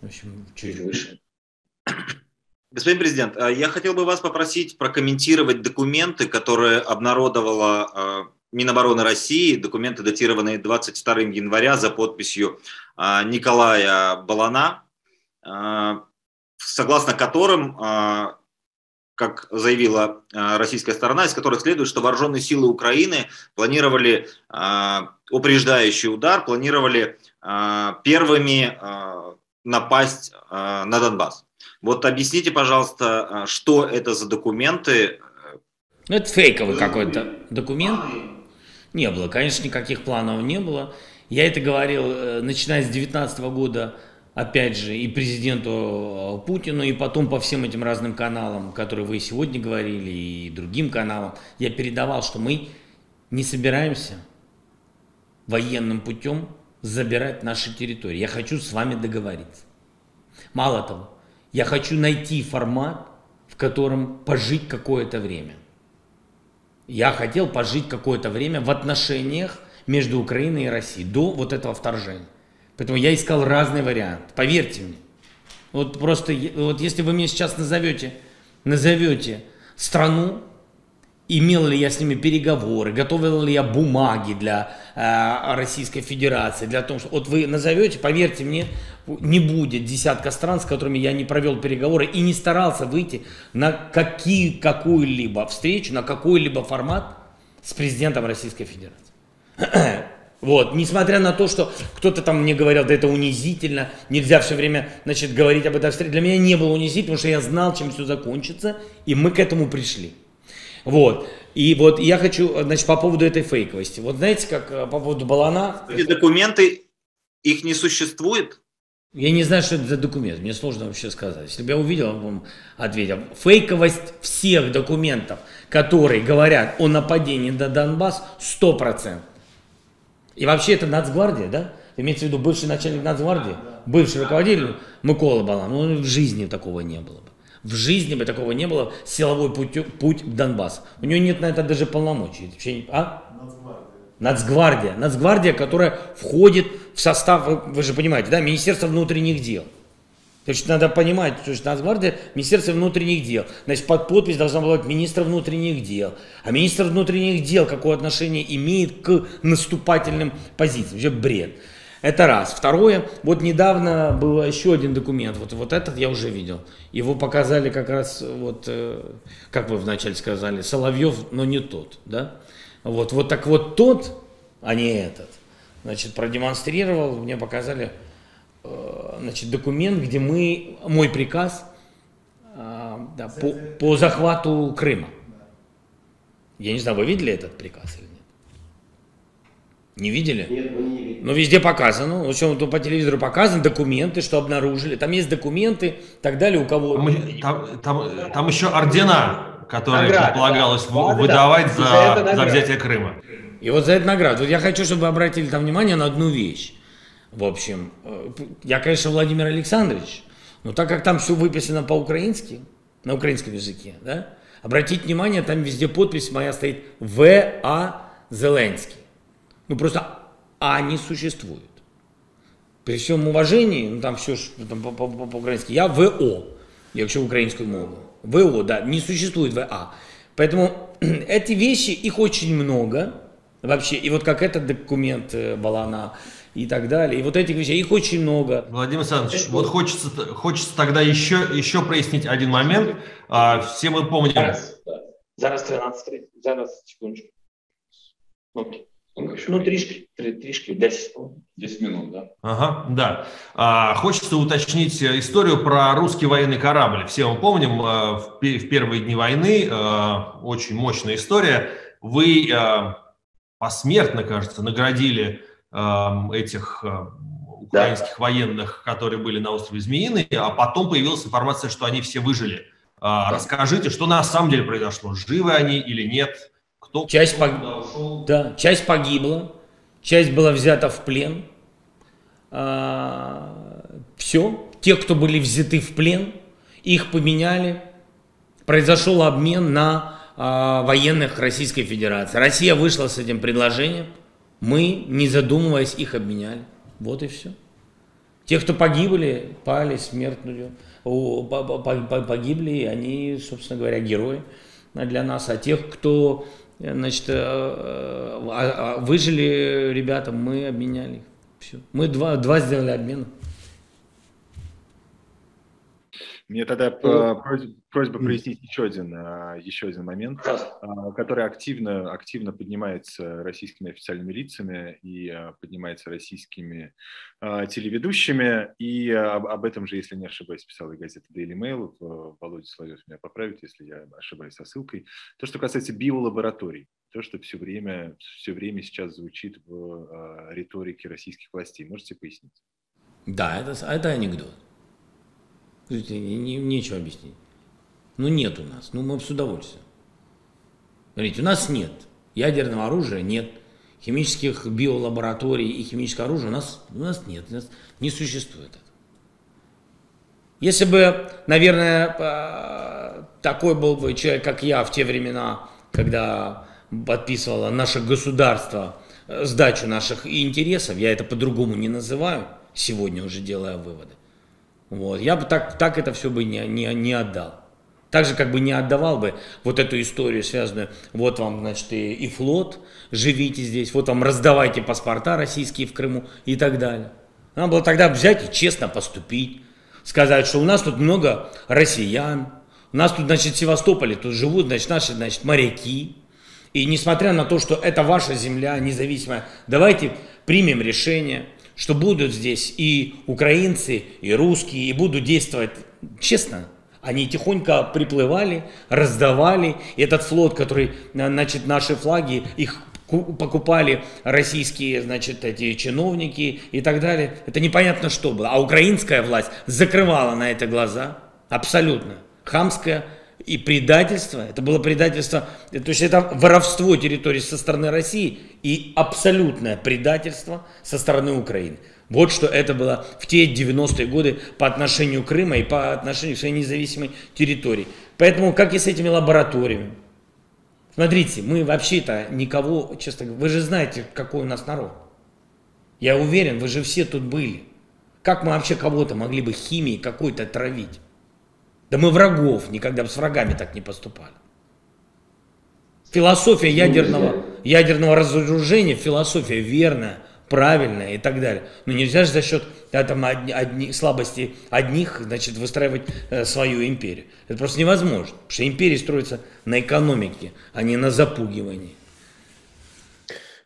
в общем, чуть выше. Господин президент, а я хотел бы вас попросить прокомментировать документы, которые обнародовала а, Минобороны России, документы, датированные 22 января за подписью а, Николая Балана, согласно которым как заявила российская сторона, из которых следует, что вооруженные силы Украины планировали упреждающий удар, планировали первыми напасть на Донбасс. Вот объясните, пожалуйста, что это за документы? Ну, это фейковый какой-то документ. Не было, конечно, никаких планов не было. Я это говорил, начиная с 2019 года, опять же, и президенту э, Путину, и потом по всем этим разным каналам, которые вы сегодня говорили, и другим каналам, я передавал, что мы не собираемся военным путем забирать наши территории. Я хочу с вами договориться. Мало того, я хочу найти формат, в котором пожить какое-то время. Я хотел пожить какое-то время в отношениях между Украиной и Россией до вот этого вторжения. Поэтому я искал разные варианты. Поверьте мне. Вот просто, вот если вы мне сейчас назовете, назовете страну, имел ли я с ними переговоры, готовил ли я бумаги для э, Российской Федерации, для того, что вот вы назовете, поверьте мне, не будет десятка стран, с которыми я не провел переговоры и не старался выйти на какие, какую-либо встречу, на какой-либо формат с президентом Российской Федерации. Вот, несмотря на то, что кто-то там мне говорил, да это унизительно, нельзя все время, значит, говорить об этой встрече. Для меня не было унизительно, потому что я знал, чем все закончится, и мы к этому пришли. Вот. И вот я хочу, значит, по поводу этой фейковости. Вот знаете, как э, по поводу Балана... Эти документы, их не существует? Я не знаю, что это за документ, мне сложно вообще сказать. Если бы я увидел, я вам ответил. Фейковость всех документов, которые говорят о нападении на Донбасс, 100%. И вообще это нацгвардия, да? Имеется в виду бывший начальник нацгвардии, бывший руководитель Микола Балан. Ну, в жизни такого не было бы. В жизни бы такого не было. Силовой путь, путь в Донбасс. У него нет на это даже полномочий. А? Нацгвардия. Нацгвардия, которая входит в состав, вы, вы же понимаете, да, Министерства внутренних дел. То есть надо понимать, что Нацгвардия – Министерство внутренних дел. Значит, под подпись должна была быть министр внутренних дел. А министр внутренних дел какое отношение имеет к наступательным позициям? Вообще бред. Это раз. Второе, вот недавно был еще один документ, вот, вот этот я уже видел. Его показали как раз, вот, э, как вы вначале сказали, Соловьев, но не тот, да? Вот, вот так вот тот, а не этот, значит, продемонстрировал, мне показали Э, значит, документ, где мы, мой приказ э, да, по, по захвату Крыма. Я не знаю, вы видели этот приказ или нет? Не видели? Нет, мы не видели. Но везде показано, в общем, по телевизору показаны документы, что обнаружили. Там есть документы, так далее, у кого... Там, там, там, там еще ордена, которые Награды, предполагалось да. выдавать да, за, за взятие Крыма. И вот за это награду. Вот я хочу, чтобы вы обратили там внимание на одну вещь. В общем, э, я, конечно, Владимир Александрович, но так как там все выписано по-украински, на украинском языке, да, обратите внимание, там везде подпись моя стоит В.А. Зеленский. Ну просто А не существует. При всем уважении, ну там все там, по-украински, я ВО, якщо українською мовою. ВО, да, не существует ВА. Поэтому эти вещи, их очень много вообще. И вот как этот документ э, Балана и так далее. И вот этих вещей, их очень много. Владимир Александрович, вот хочется, хочется тогда еще, еще прояснить один момент. А, все мы помним... Зараз, зараз 13.30, зараз, секундочку. Окей. Ну, трішки, трішки, 10 10 минут, да? Ага, да. А, хочется уточнить историю про русский военный корабль. Все мы помним, а, в, в первые дни войны а, очень мощная история. Вы посмертно, кажется, наградили этих украинских да. военных, которые были на острове Змеиный, а потом появилась информация, что они все выжили. А, да. Расскажите, что на самом деле произошло? Живы они или нет? Кто, часть, кто пог... ушел? Да, часть погибла, часть была взята в плен. А, все, те, кто были взяты в плен, их поменяли. Произошел обмен на а, военных Российской Федерации. Россия вышла с этим предложением. Мы, не задумываясь, их обменяли. Вот и все. Те, кто погибли, пали смертную, погибли, они, собственно говоря, герои для нас. А тех, кто Значит, э, э, а, а выжили ребята, мы обменяли. Все. Мы два, два сделали обмен. Мне тогда ну, просьба прояснить еще один, а, еще один момент, который активно, активно поднимается российскими официальными лицами и поднимается российскими телеведущими. И об, об этом же, если не ошибаюсь, писала и газета Daily Mail. Володя Соловьев меня поправит, если я ошибаюсь со ссылкой. То, что касается биолабораторий, то, что все время, все время сейчас звучит в риторике российских властей. Можете пояснить? Да, это, это анекдот. Не, нечего объяснить. Ну нет у нас, ну мы с удовольствием. Смотрите, у нас нет ядерного оружия, нет химических биолабораторий и химического оружия у нас, у нас нет, у нас не существует этого. Если бы, наверное, такой был бы человек, как я в те времена, когда подписывало наше государство э, сдачу наших интересов, я это по-другому не называю, сегодня уже делая выводы, вот. Я бы так, так это все бы не, не, не отдал. Так же, как бы не отдавал бы вот эту историю, связанную, вот вам, значит, и, и флот, живите здесь, вот вам раздавайте паспорта российские в Крыму и так далее. Надо было тогда взять и честно поступить, сказать, что у нас тут много россиян, у нас тут, значит, в Севастополе тут живут, значит, наши, значит, моряки. И несмотря на то, что это ваша земля независимая, давайте примем решение – что будут здесь и украинцы, и русские, и будут действовать честно. Они тихонько приплывали, раздавали. И этот флот, который, значит, наши флаги, их покупали российские, значит, эти чиновники и так далее. Это непонятно что было. А украинская власть закрывала на это глаза. Абсолютно. Хамская и предательство, это было предательство, то есть это воровство территории со стороны России и абсолютное предательство со стороны Украины. Вот что это было в те 90-е годы по отношению Крыма и по отношению к своей независимой территории. Поэтому как и с этими лабораториями. Смотрите, мы вообще-то никого, честно говоря, вы же знаете, какой у нас народ. Я уверен, вы же все тут были. Как мы вообще кого-то могли бы химией какой-то травить? Да мы врагов никогда с врагами так не поступали. Философия ядерного, ядерного разоружения, философия верная, правильная и так далее. Но нельзя же за счет там, одни, одни, слабости одних значит, выстраивать э, свою империю. Это просто невозможно, потому что империя строится на экономике, а не на запугивании.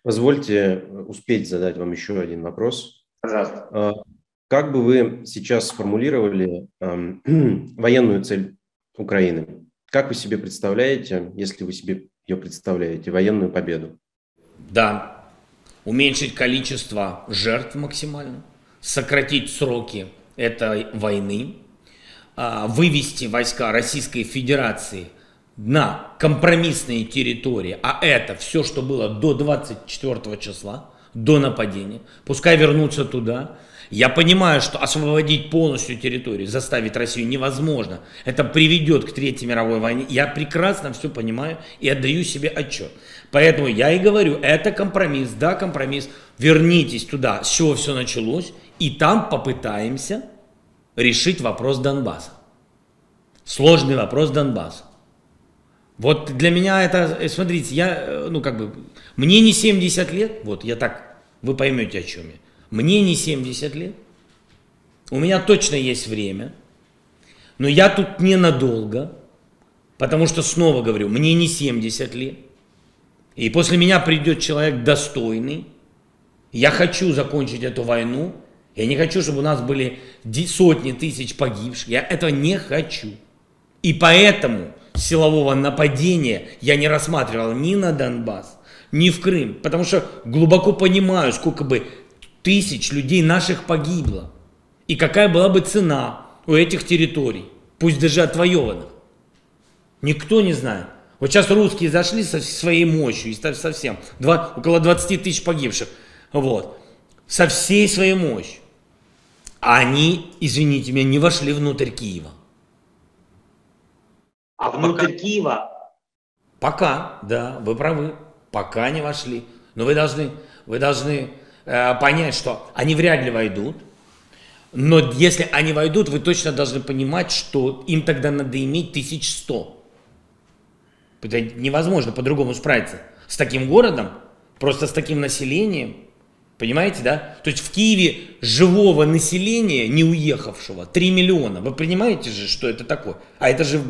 Позвольте успеть задать вам еще один вопрос. Пожалуйста. Как бы вы сейчас сформулировали э, военную цель Украины? Как вы себе представляете, если вы себе ее представляете, военную победу? Да, уменьшить количество жертв максимально, сократить сроки этой войны, а, вывести войска Российской Федерации на компромиссные территории, а это все, что было до 24 числа, до нападения, пускай вернутся туда. Я понимаю, что освободить полностью территорию, заставить Россию невозможно. Это приведет к Третьей мировой войне. Я прекрасно все понимаю и отдаю себе отчет. Поэтому я и говорю, это компромисс, да, компромисс. Вернитесь туда, с чего все началось, и там попытаемся решить вопрос Донбасса. Сложный вопрос Донбасса. Вот для меня это, э, смотрите, я, э, ну как бы, мне не 70 лет, вот я так, вы поймете о чем я. Мне не 70 лет, у меня точно есть время, но я тут ненадолго, потому что, снова говорю, мне не 70 лет, и после меня придет человек достойный, я хочу закончить эту войну, я не хочу, чтобы у нас были сотни тысяч погибших, я этого не хочу. И поэтому силового нападения я не рассматривал ни на Донбасс, ни в Крым, потому что глубоко понимаю, сколько бы тысяч людей наших погибло, и какая была бы цена у этих территорий, пусть даже отвоеванных. Никто не знает. Вот сейчас русские зашли со своей мощью, и совсем, два, около 20 тысяч погибших, вот, со всей своей мощью. Они, извините меня, не вошли внутрь Киева. А внутрь пока... Киева? Пока, да, вы правы, пока не вошли. Но вы должны, вы должны э, понять, что они вряд ли войдут. Но если они войдут, вы точно должны понимать, что им тогда надо иметь 1100. Это невозможно по-другому справиться. С таким городом, просто с таким населением, Понимаете, да? То есть в Киеве живого населения, не уехавшего, 3 миллиона. Вы понимаете же, что это такое? А это же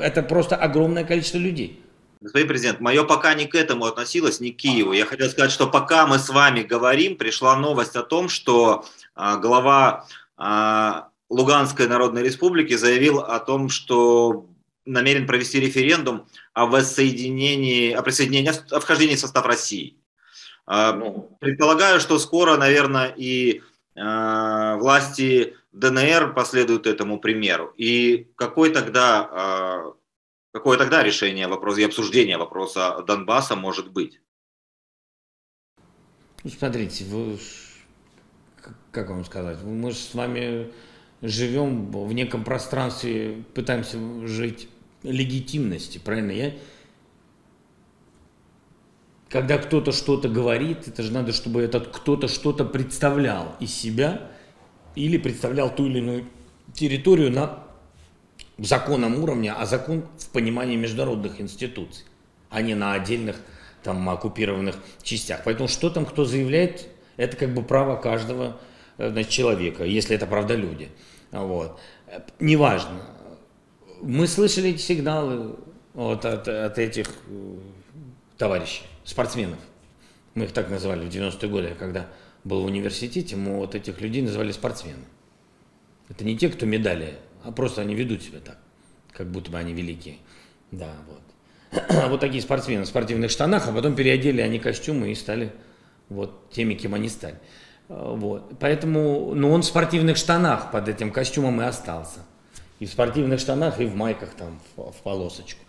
это просто огромное количество людей. Господин президент, мое пока не к этому относилось, не к Киеву. Я хотел сказать, что пока мы с вами говорим, пришла новость о том, что а, глава а, Луганской Народной Республики заявил о том, что намерен провести референдум о воссоединении, о присоединении, о вхождении в состав России. А, ну, предполагаю, что скоро, наверное, и а, власти ДНР последуют этому примеру. И какой тогда, а, какое тогда решение вопроса и обсуждение вопроса Донбасса может быть? Ну, смотрите, вы, как вам сказать, мы же с вами живем в неком пространстве, пытаемся жить легитимности, правильно? Я когда кто-то что-то говорит, это же надо, чтобы этот кто-то что-то представлял из себя или представлял ту или иную территорию на законном уровне, а закон в понимании международных институций, а не на отдельных там оккупированных частях. Поэтому что там кто заявляет, это как бы право каждого э, значит, человека, если это правда люди. Вот. Неважно. Мы слышали эти сигналы вот, от, от этих э, товарищей спортсменов. Мы их так называли в 90-е годы, когда был в университете, мы вот этих людей называли спортсмены. Это не те, кто медали, а просто они ведут себя так, как будто бы они великие. Да, вот. вот такие спортсмены в спортивных штанах, а потом переодели они костюмы и стали вот теми, кем они стали. Вот. Поэтому, ну он в спортивных штанах под этим костюмом и остался. И в спортивных штанах, и в майках там в, в полосочку.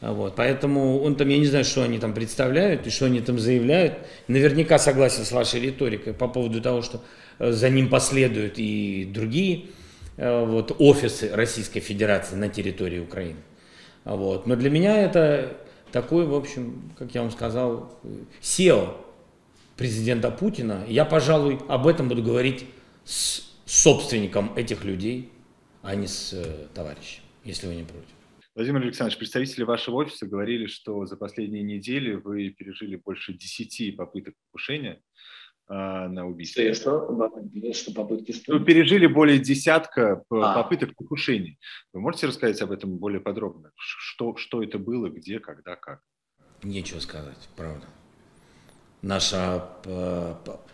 Вот, поэтому он там, я не знаю, что они там представляют и что они там заявляют. Наверняка согласен с вашей риторикой по поводу того, что э, за ним последуют и другие вот, офисы Российской Федерации на территории Украины. Вот. Но для меня это такой, в общем, как я вам сказал, SEO президента Путина. Я, пожалуй, об этом буду говорить с собственником этих людей, а не с э, товарищем, если вы не против. Владимир Александрович, представители вашего офиса говорили, что за последние недели вы пережили больше 10 попыток покушения на убийство. Что, что, что попытки что? Вы пережили более десятка а. попыток покушений. Вы можете рассказать об этом более подробно? Что, что это было, где, когда, как? Нечего сказать, правда. Наша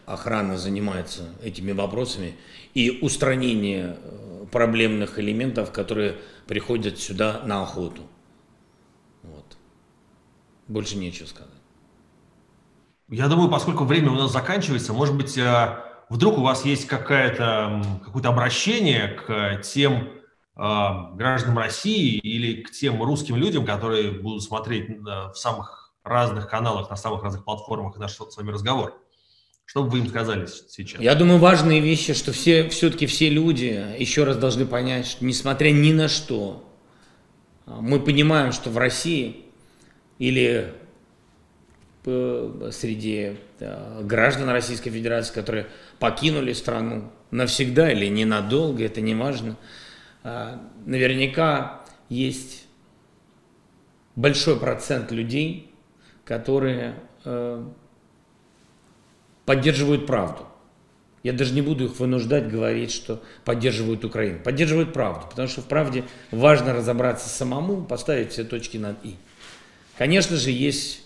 охрана занимается этими вопросами и устранение э, проблемных элементов, которые приходят сюда на охоту. Вот. Больше нечего сказать. Я думаю, поскольку время у нас заканчивается, может быть, э, вдруг у вас есть какое-то какое-то обращение к тем гражданам России или к тем русским людям, которые будут смотреть в самых разных каналах, на самых разных платформах наш с вами разговор? Что бы вы им сказали сейчас? Я думаю, важные вещи, что все, все-таки все люди еще раз должны понять, что несмотря ни на что, мы понимаем, что в России или э, среди э, граждан Российской Федерации, которые покинули страну навсегда или ненадолго, это не важно, а, наверняка есть большой процент людей, которые э, поддерживают правду. Я даже не буду их вынуждать говорить, что поддерживают Украину. Поддерживают правду, потому что в правде важно разобраться самому, поставить все точки над «и». Конечно же, есть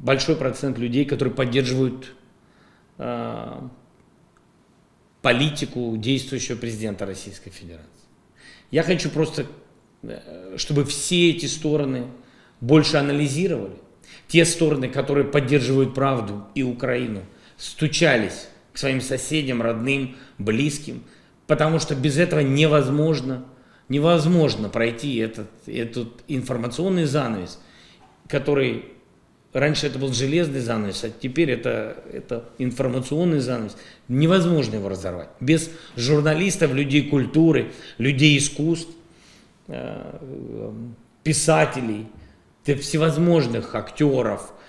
большой процент людей, которые поддерживают э, политику действующего президента Российской Федерации. Я хочу просто, э, чтобы все эти стороны больше анализировали. Те стороны, которые поддерживают правду и Украину – стучались к своим соседям, родным, близким, потому что без этого невозможно, невозможно пройти этот, этот информационный занавес, который раньше это был железный занавес, а теперь это, это информационный занавес. Невозможно его разорвать. Без журналистов, людей культуры, людей искусств, э, писателей, всевозможных актеров –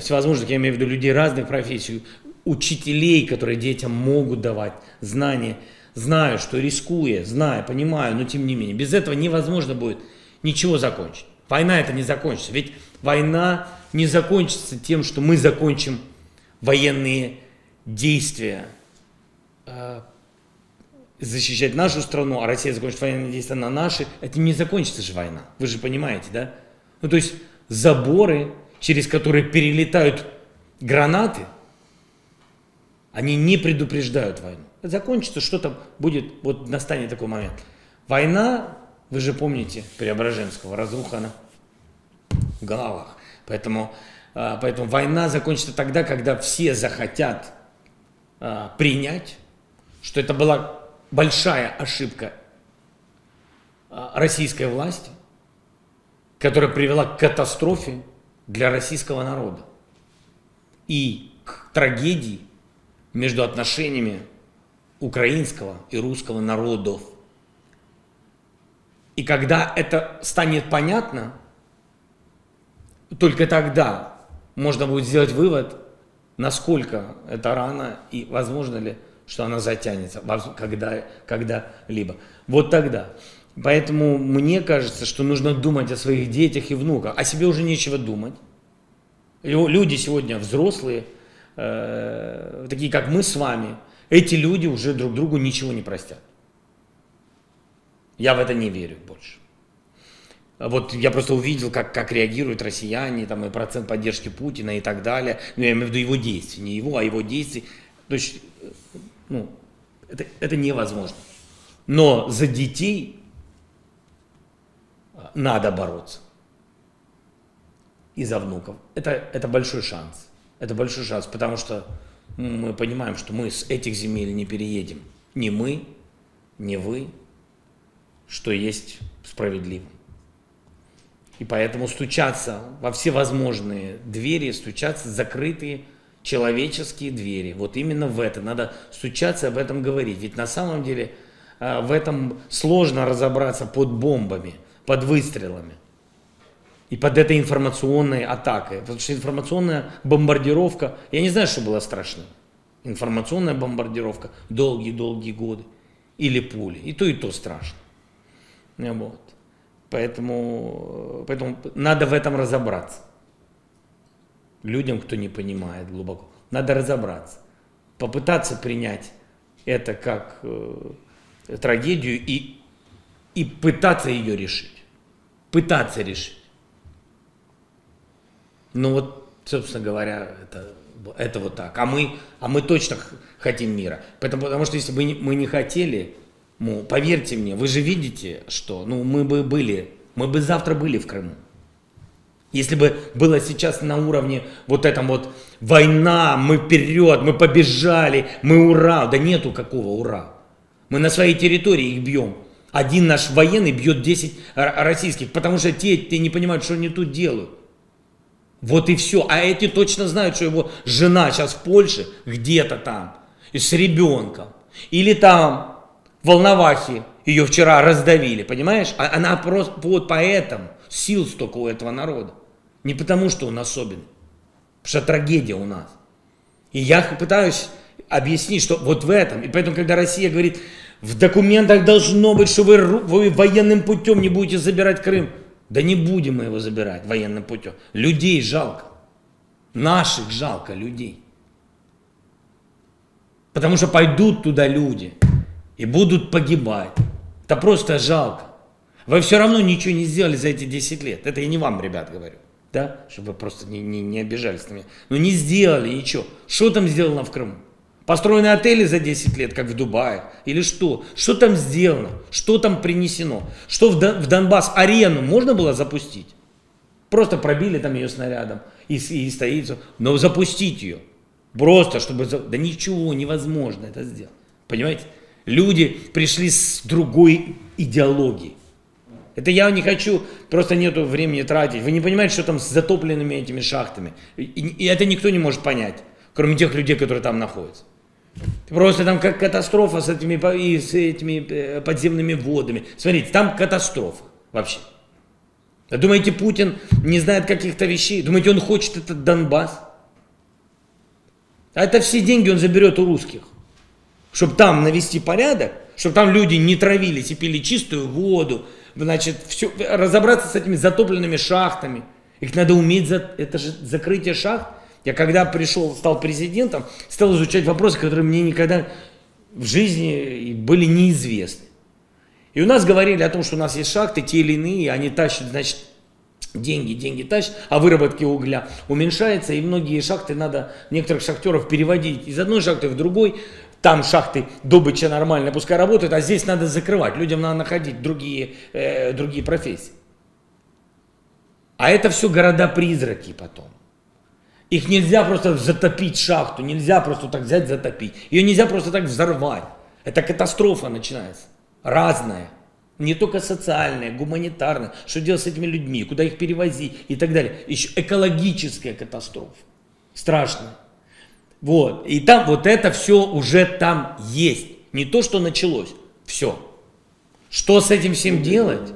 всевозможных, я имею в виду людей разных профессий, учителей, которые детям могут давать знания, знаю, что рискуя, знаю, понимаю, но тем не менее, без этого невозможно будет ничего закончить. Война это не закончится, ведь война не закончится тем, что мы закончим военные действия, э, защищать нашу страну, а Россия закончит военные действия на наши, это не закончится же война, вы же понимаете, да? Ну то есть заборы, через которые перелетают гранаты, они не предупреждают войну. Закончится, что-то будет, вот настанет такой момент. Война, вы же помните Преображенского, разруха на в головах. Поэтому, а, поэтому война закончится тогда, когда все захотят а, принять, что это была большая ошибка а, российской власти, которая привела к катастрофе для российского народа и к трагедии между отношениями украинского и русского народов. И когда это станет понятно, только тогда можно будет сделать вывод, насколько это рано и возможно ли, что она затянется когда, когда-либо. Вот тогда. Поэтому мне кажется, что нужно думать о своих детях и внуках. О себе уже нечего думать. Люди сегодня взрослые, э, такие как мы с вами, эти люди уже друг другу ничего не простят. Я в это не верю больше. Вот я просто увидел, как, как реагируют россияне, там, и процент поддержки Путина и так далее. Ну, я имею в виду его действия, не его, а его действий. То есть, э, ну, это, это невозможно. Но за детей надо бороться. И за внуков. Это, это большой шанс. Это большой шанс, потому что мы понимаем, что мы с этих земель не переедем. Ни мы, ни вы, что есть справедливым. И поэтому стучаться во все возможные двери, стучаться закрытые человеческие двери. Вот именно в это. Надо стучаться об этом говорить. Ведь на самом деле а, в этом сложно разобраться под бомбами – под выстрелами и под этой информационной атакой. Потому что информационная бомбардировка, я не знаю, что было страшно. Информационная бомбардировка долгие-долгие годы. Или пули. И то, и то страшно. Вот. Поэтому, поэтому надо в этом разобраться. Людям, кто не понимает глубоко. Надо разобраться. Попытаться принять это как э, трагедию и, и пытаться ее решить пытаться решить. Ну вот, собственно говоря, это, это вот так. А мы, а мы точно хотим мира. Поэтому, потому что если бы мы не хотели, ну, поверьте мне, вы же видите, что ну, мы бы были, мы бы завтра были в Крыму. Если бы было сейчас на уровне вот этом вот война, мы вперед, мы побежали, мы ура, да нету какого ура. Мы на своей территории их бьем. Один наш военный бьет 10 российских, потому что те, те не понимают, что они тут делают. Вот и все. А эти точно знают, что его жена сейчас в Польше, где-то там, с ребенком. Или там, в Волновахе, ее вчера раздавили, понимаешь? А она просто, вот поэтому сил столько у этого народа. Не потому, что он особенный, потому что трагедия у нас. И я пытаюсь объяснить, что вот в этом. И поэтому, когда Россия говорит, в документах должно быть, что вы, вы военным путем не будете забирать Крым. Да не будем мы его забирать военным путем. Людей жалко. Наших жалко людей. Потому что пойдут туда люди и будут погибать. Это просто жалко. Вы все равно ничего не сделали за эти 10 лет. Это я не вам, ребят, говорю. Да? Чтобы вы просто не, не, не обижались на меня. Но не сделали ничего. Что там сделано в Крыму? Построены отели за 10 лет, как в Дубае? Или что? Что там сделано? Что там принесено? Что в, в Донбасс арену можно было запустить? Просто пробили там ее снарядом и, и стоит. Но запустить ее. Просто, чтобы... Да ничего невозможно это сделать. Понимаете? Люди пришли с другой идеологией. Это я не хочу, просто нету времени тратить. Вы не понимаете, что там с затопленными этими шахтами. И, и это никто не может понять, кроме тех людей, которые там находятся. Просто там как катастрофа с этими, и с этими э, подземными водами. Смотрите, там катастрофа вообще. Думаете, Путин не знает каких-то вещей? Думаете, он хочет этот Донбасс? А это все деньги он заберет у русских. Чтобы там навести порядок, чтобы там люди не травились и пили чистую воду. Значит, все, разобраться с этими затопленными шахтами. Их надо уметь, за, это же закрытие шахт я когда пришел, стал президентом, стал изучать вопросы, которые мне никогда в жизни были неизвестны. И у нас говорили о том, что у нас есть шахты, те или иные, они тащат, значит, деньги, деньги тащат, а выработки угля уменьшается, и многие шахты надо некоторых шахтеров переводить из одной шахты в другой, там шахты добыча нормальная, пускай работают, а здесь надо закрывать, людям надо находить другие, э, другие профессии. А это все города-призраки потом. Их нельзя просто затопить шахту, нельзя просто так взять затопить. Ее нельзя просто так взорвать. Это катастрофа начинается. Разная. Не только социальная, гуманитарная. Что делать с этими людьми, куда их перевозить и так далее. Еще экологическая катастрофа. Страшная. Вот. И там вот это все уже там есть. Не то, что началось. Все. Что с этим всем делать?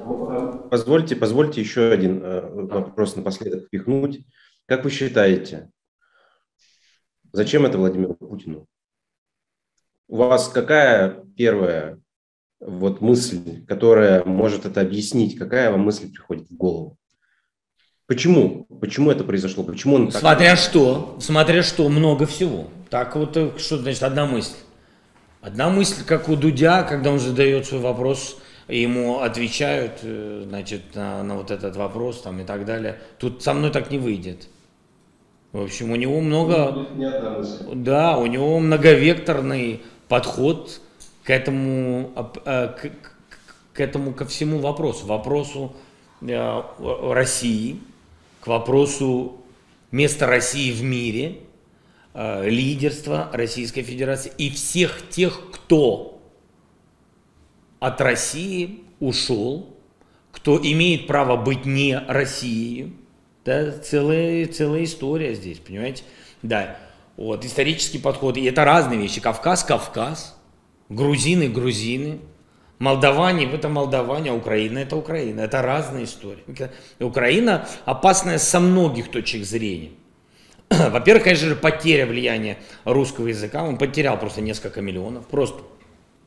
Позвольте, позвольте еще один э, вопрос напоследок впихнуть. Как вы считаете, зачем это Владимиру Путину? У вас какая первая вот мысль, которая может это объяснить, какая вам мысль приходит в голову? Почему? Почему это произошло? Почему он Смотря так... что, смотря что, много всего. Так вот, э, что значит одна мысль? Одна мысль, как у Дудя, когда он задает свой вопрос, ему отвечают, э, значит, на, на вот этот вопрос там и так далее. Тут со мной так не выйдет. В общем, у него много... Да, у него многовекторный подход к этому, э, к, к этому, ко всему вопросу. Вопросу России, к вопросу места России в мире, э, лидерства Российской Федерации и всех тех, кто от России ушел, кто имеет право быть не Россией, да, целая, целая история здесь, понимаете? Да, вот, исторический подход, и это разные вещи. Кавказ – Кавказ, грузины – грузины, молдаване – это молдаване, а Украина – это Украина. Это разные истории. Украина опасная со многих точек зрения. Во-первых, конечно же, потеря влияния русского языка. Он потерял просто несколько миллионов, просто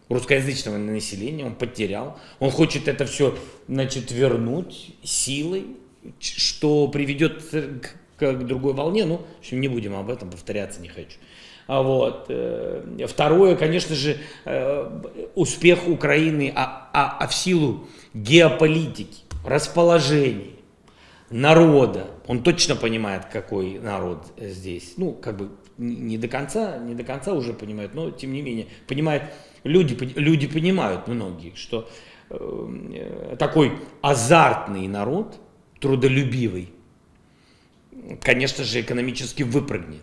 русскоязычного населения он потерял. Он хочет это все, значит, вернуть силой, что приведет к, к другой волне, ну, в общем, не будем об этом повторяться, не хочу. А вот. Э, второе, конечно же, э, успех Украины, а, а, а в силу геополитики, расположений, народа, он точно понимает, какой народ здесь. Ну, как бы не до конца, не до конца уже понимает, но тем не менее, понимает, люди, люди понимают многие, что э, такой азартный народ – трудолюбивый, конечно же, экономически выпрыгнет.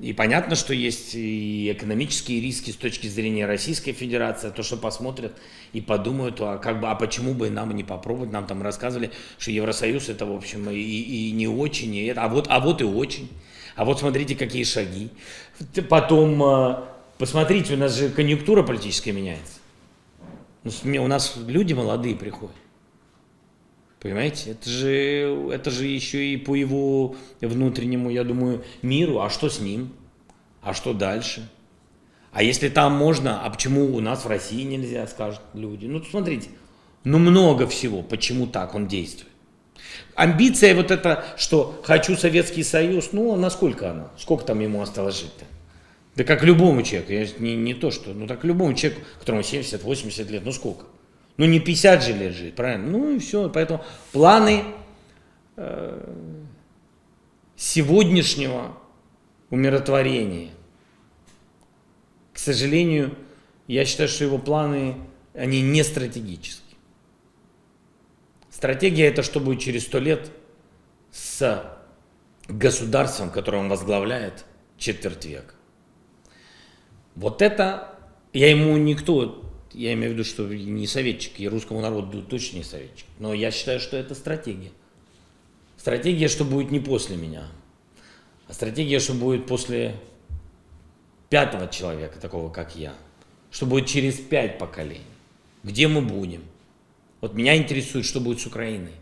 И понятно, что есть и экономические риски с точки зрения Российской Федерации, то, что посмотрят и подумают, а, как бы, а почему бы нам не попробовать, нам там рассказывали, что Евросоюз это, в общем, и, и не очень, и это, а, вот, а вот и очень. А вот смотрите, какие шаги. Потом, а, посмотрите, у нас же конъюнктура политическая меняется. У нас люди молодые приходят. Понимаете, это же, это же еще и по его внутреннему, я думаю, миру. А что с ним? А что дальше? А если там можно, а почему у нас в России нельзя, скажут люди. Ну, смотрите, ну много всего, почему так он действует. Амбиция вот это, что хочу Советский Союз, ну, а насколько она? Сколько там ему осталось жить-то? Да как любому человеку, я не, не то что, ну так любому человеку, которому 70-80 лет, ну сколько? Ну не 50 же лет жить, правильно? Ну и все. Поэтому планы э, сегодняшнего умиротворения, к сожалению, я считаю, что его планы, они не стратегические. Стратегия это что будет через сто лет с государством, которое он возглавляет четверть века. Вот это я ему никто я имею в виду, что не советчик, и русскому народу точно не советчик. Но я считаю, что это стратегия. Стратегия, что будет не после меня, а стратегия, что будет после пятого человека, такого как я, что будет через пять поколений. Где мы будем? Вот меня интересует, что будет с Украиной.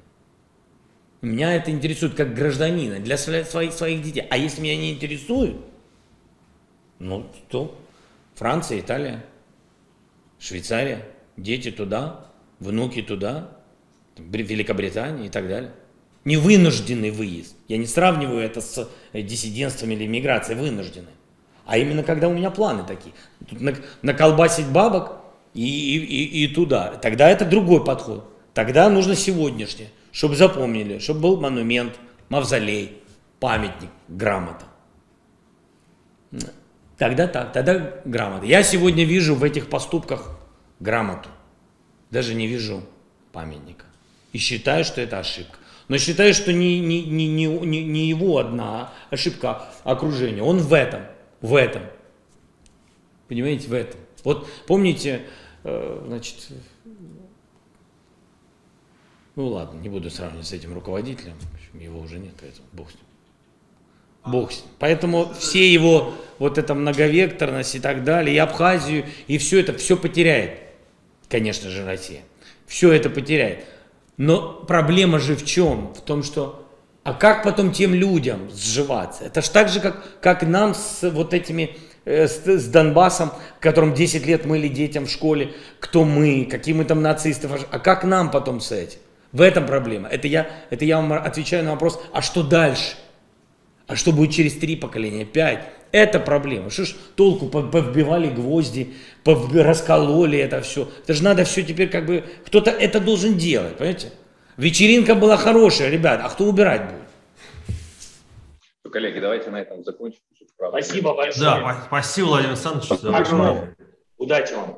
Меня это интересует как гражданина, для своих, своих детей. А если меня не интересует, ну, то Франция, Италия – Швейцария, дети туда, внуки туда, Великобритания и так далее. Не вынужденный выезд. Я не сравниваю это с э, диссидентством или миграцией, вынужденный. А именно когда у меня планы такие. Тут наколбасить бабок и, и, и, и туда. Тогда это другой подход. Тогда нужно сегодняшнее, чтобы запомнили, чтобы был монумент, мавзолей, памятник, грамота. Тогда так, тогда грамота. Я сегодня вижу в этих поступках грамоту. Даже не вижу памятника. И считаю, что это ошибка. Но считаю, что не, не, не, не, не его одна ошибка а окружения. Он в этом, в этом. Понимаете, в этом. Вот помните, э, значит, ну ладно, не буду сравнивать с этим руководителем, его уже нет, поэтому бог с ним. Бог. Поэтому все его вот эта многовекторность и так далее, и Абхазию, и все это, все потеряет, конечно же, Россия. Все это потеряет. Но проблема же в чем? В том, что а как потом тем людям сживаться? Это же так же, как, как нам с вот этими, э, с, с Донбассом, которым 10 лет мыли детям в школе, кто мы, какие мы там нацисты, а как нам потом с этим? В этом проблема. Это я, это я вам отвечаю на вопрос, а что дальше? А что будет через три поколения, пять? Это проблема. Что ж толку повбивали гвозди, раскололи это все. Это же надо все теперь как бы, кто-то это должен делать, понимаете? Вечеринка была хорошая, ребят, а кто убирать будет? Коллеги, давайте на этом закончим. Спасибо большое. Да, спасибо, Владимир Александрович. Удачи вам.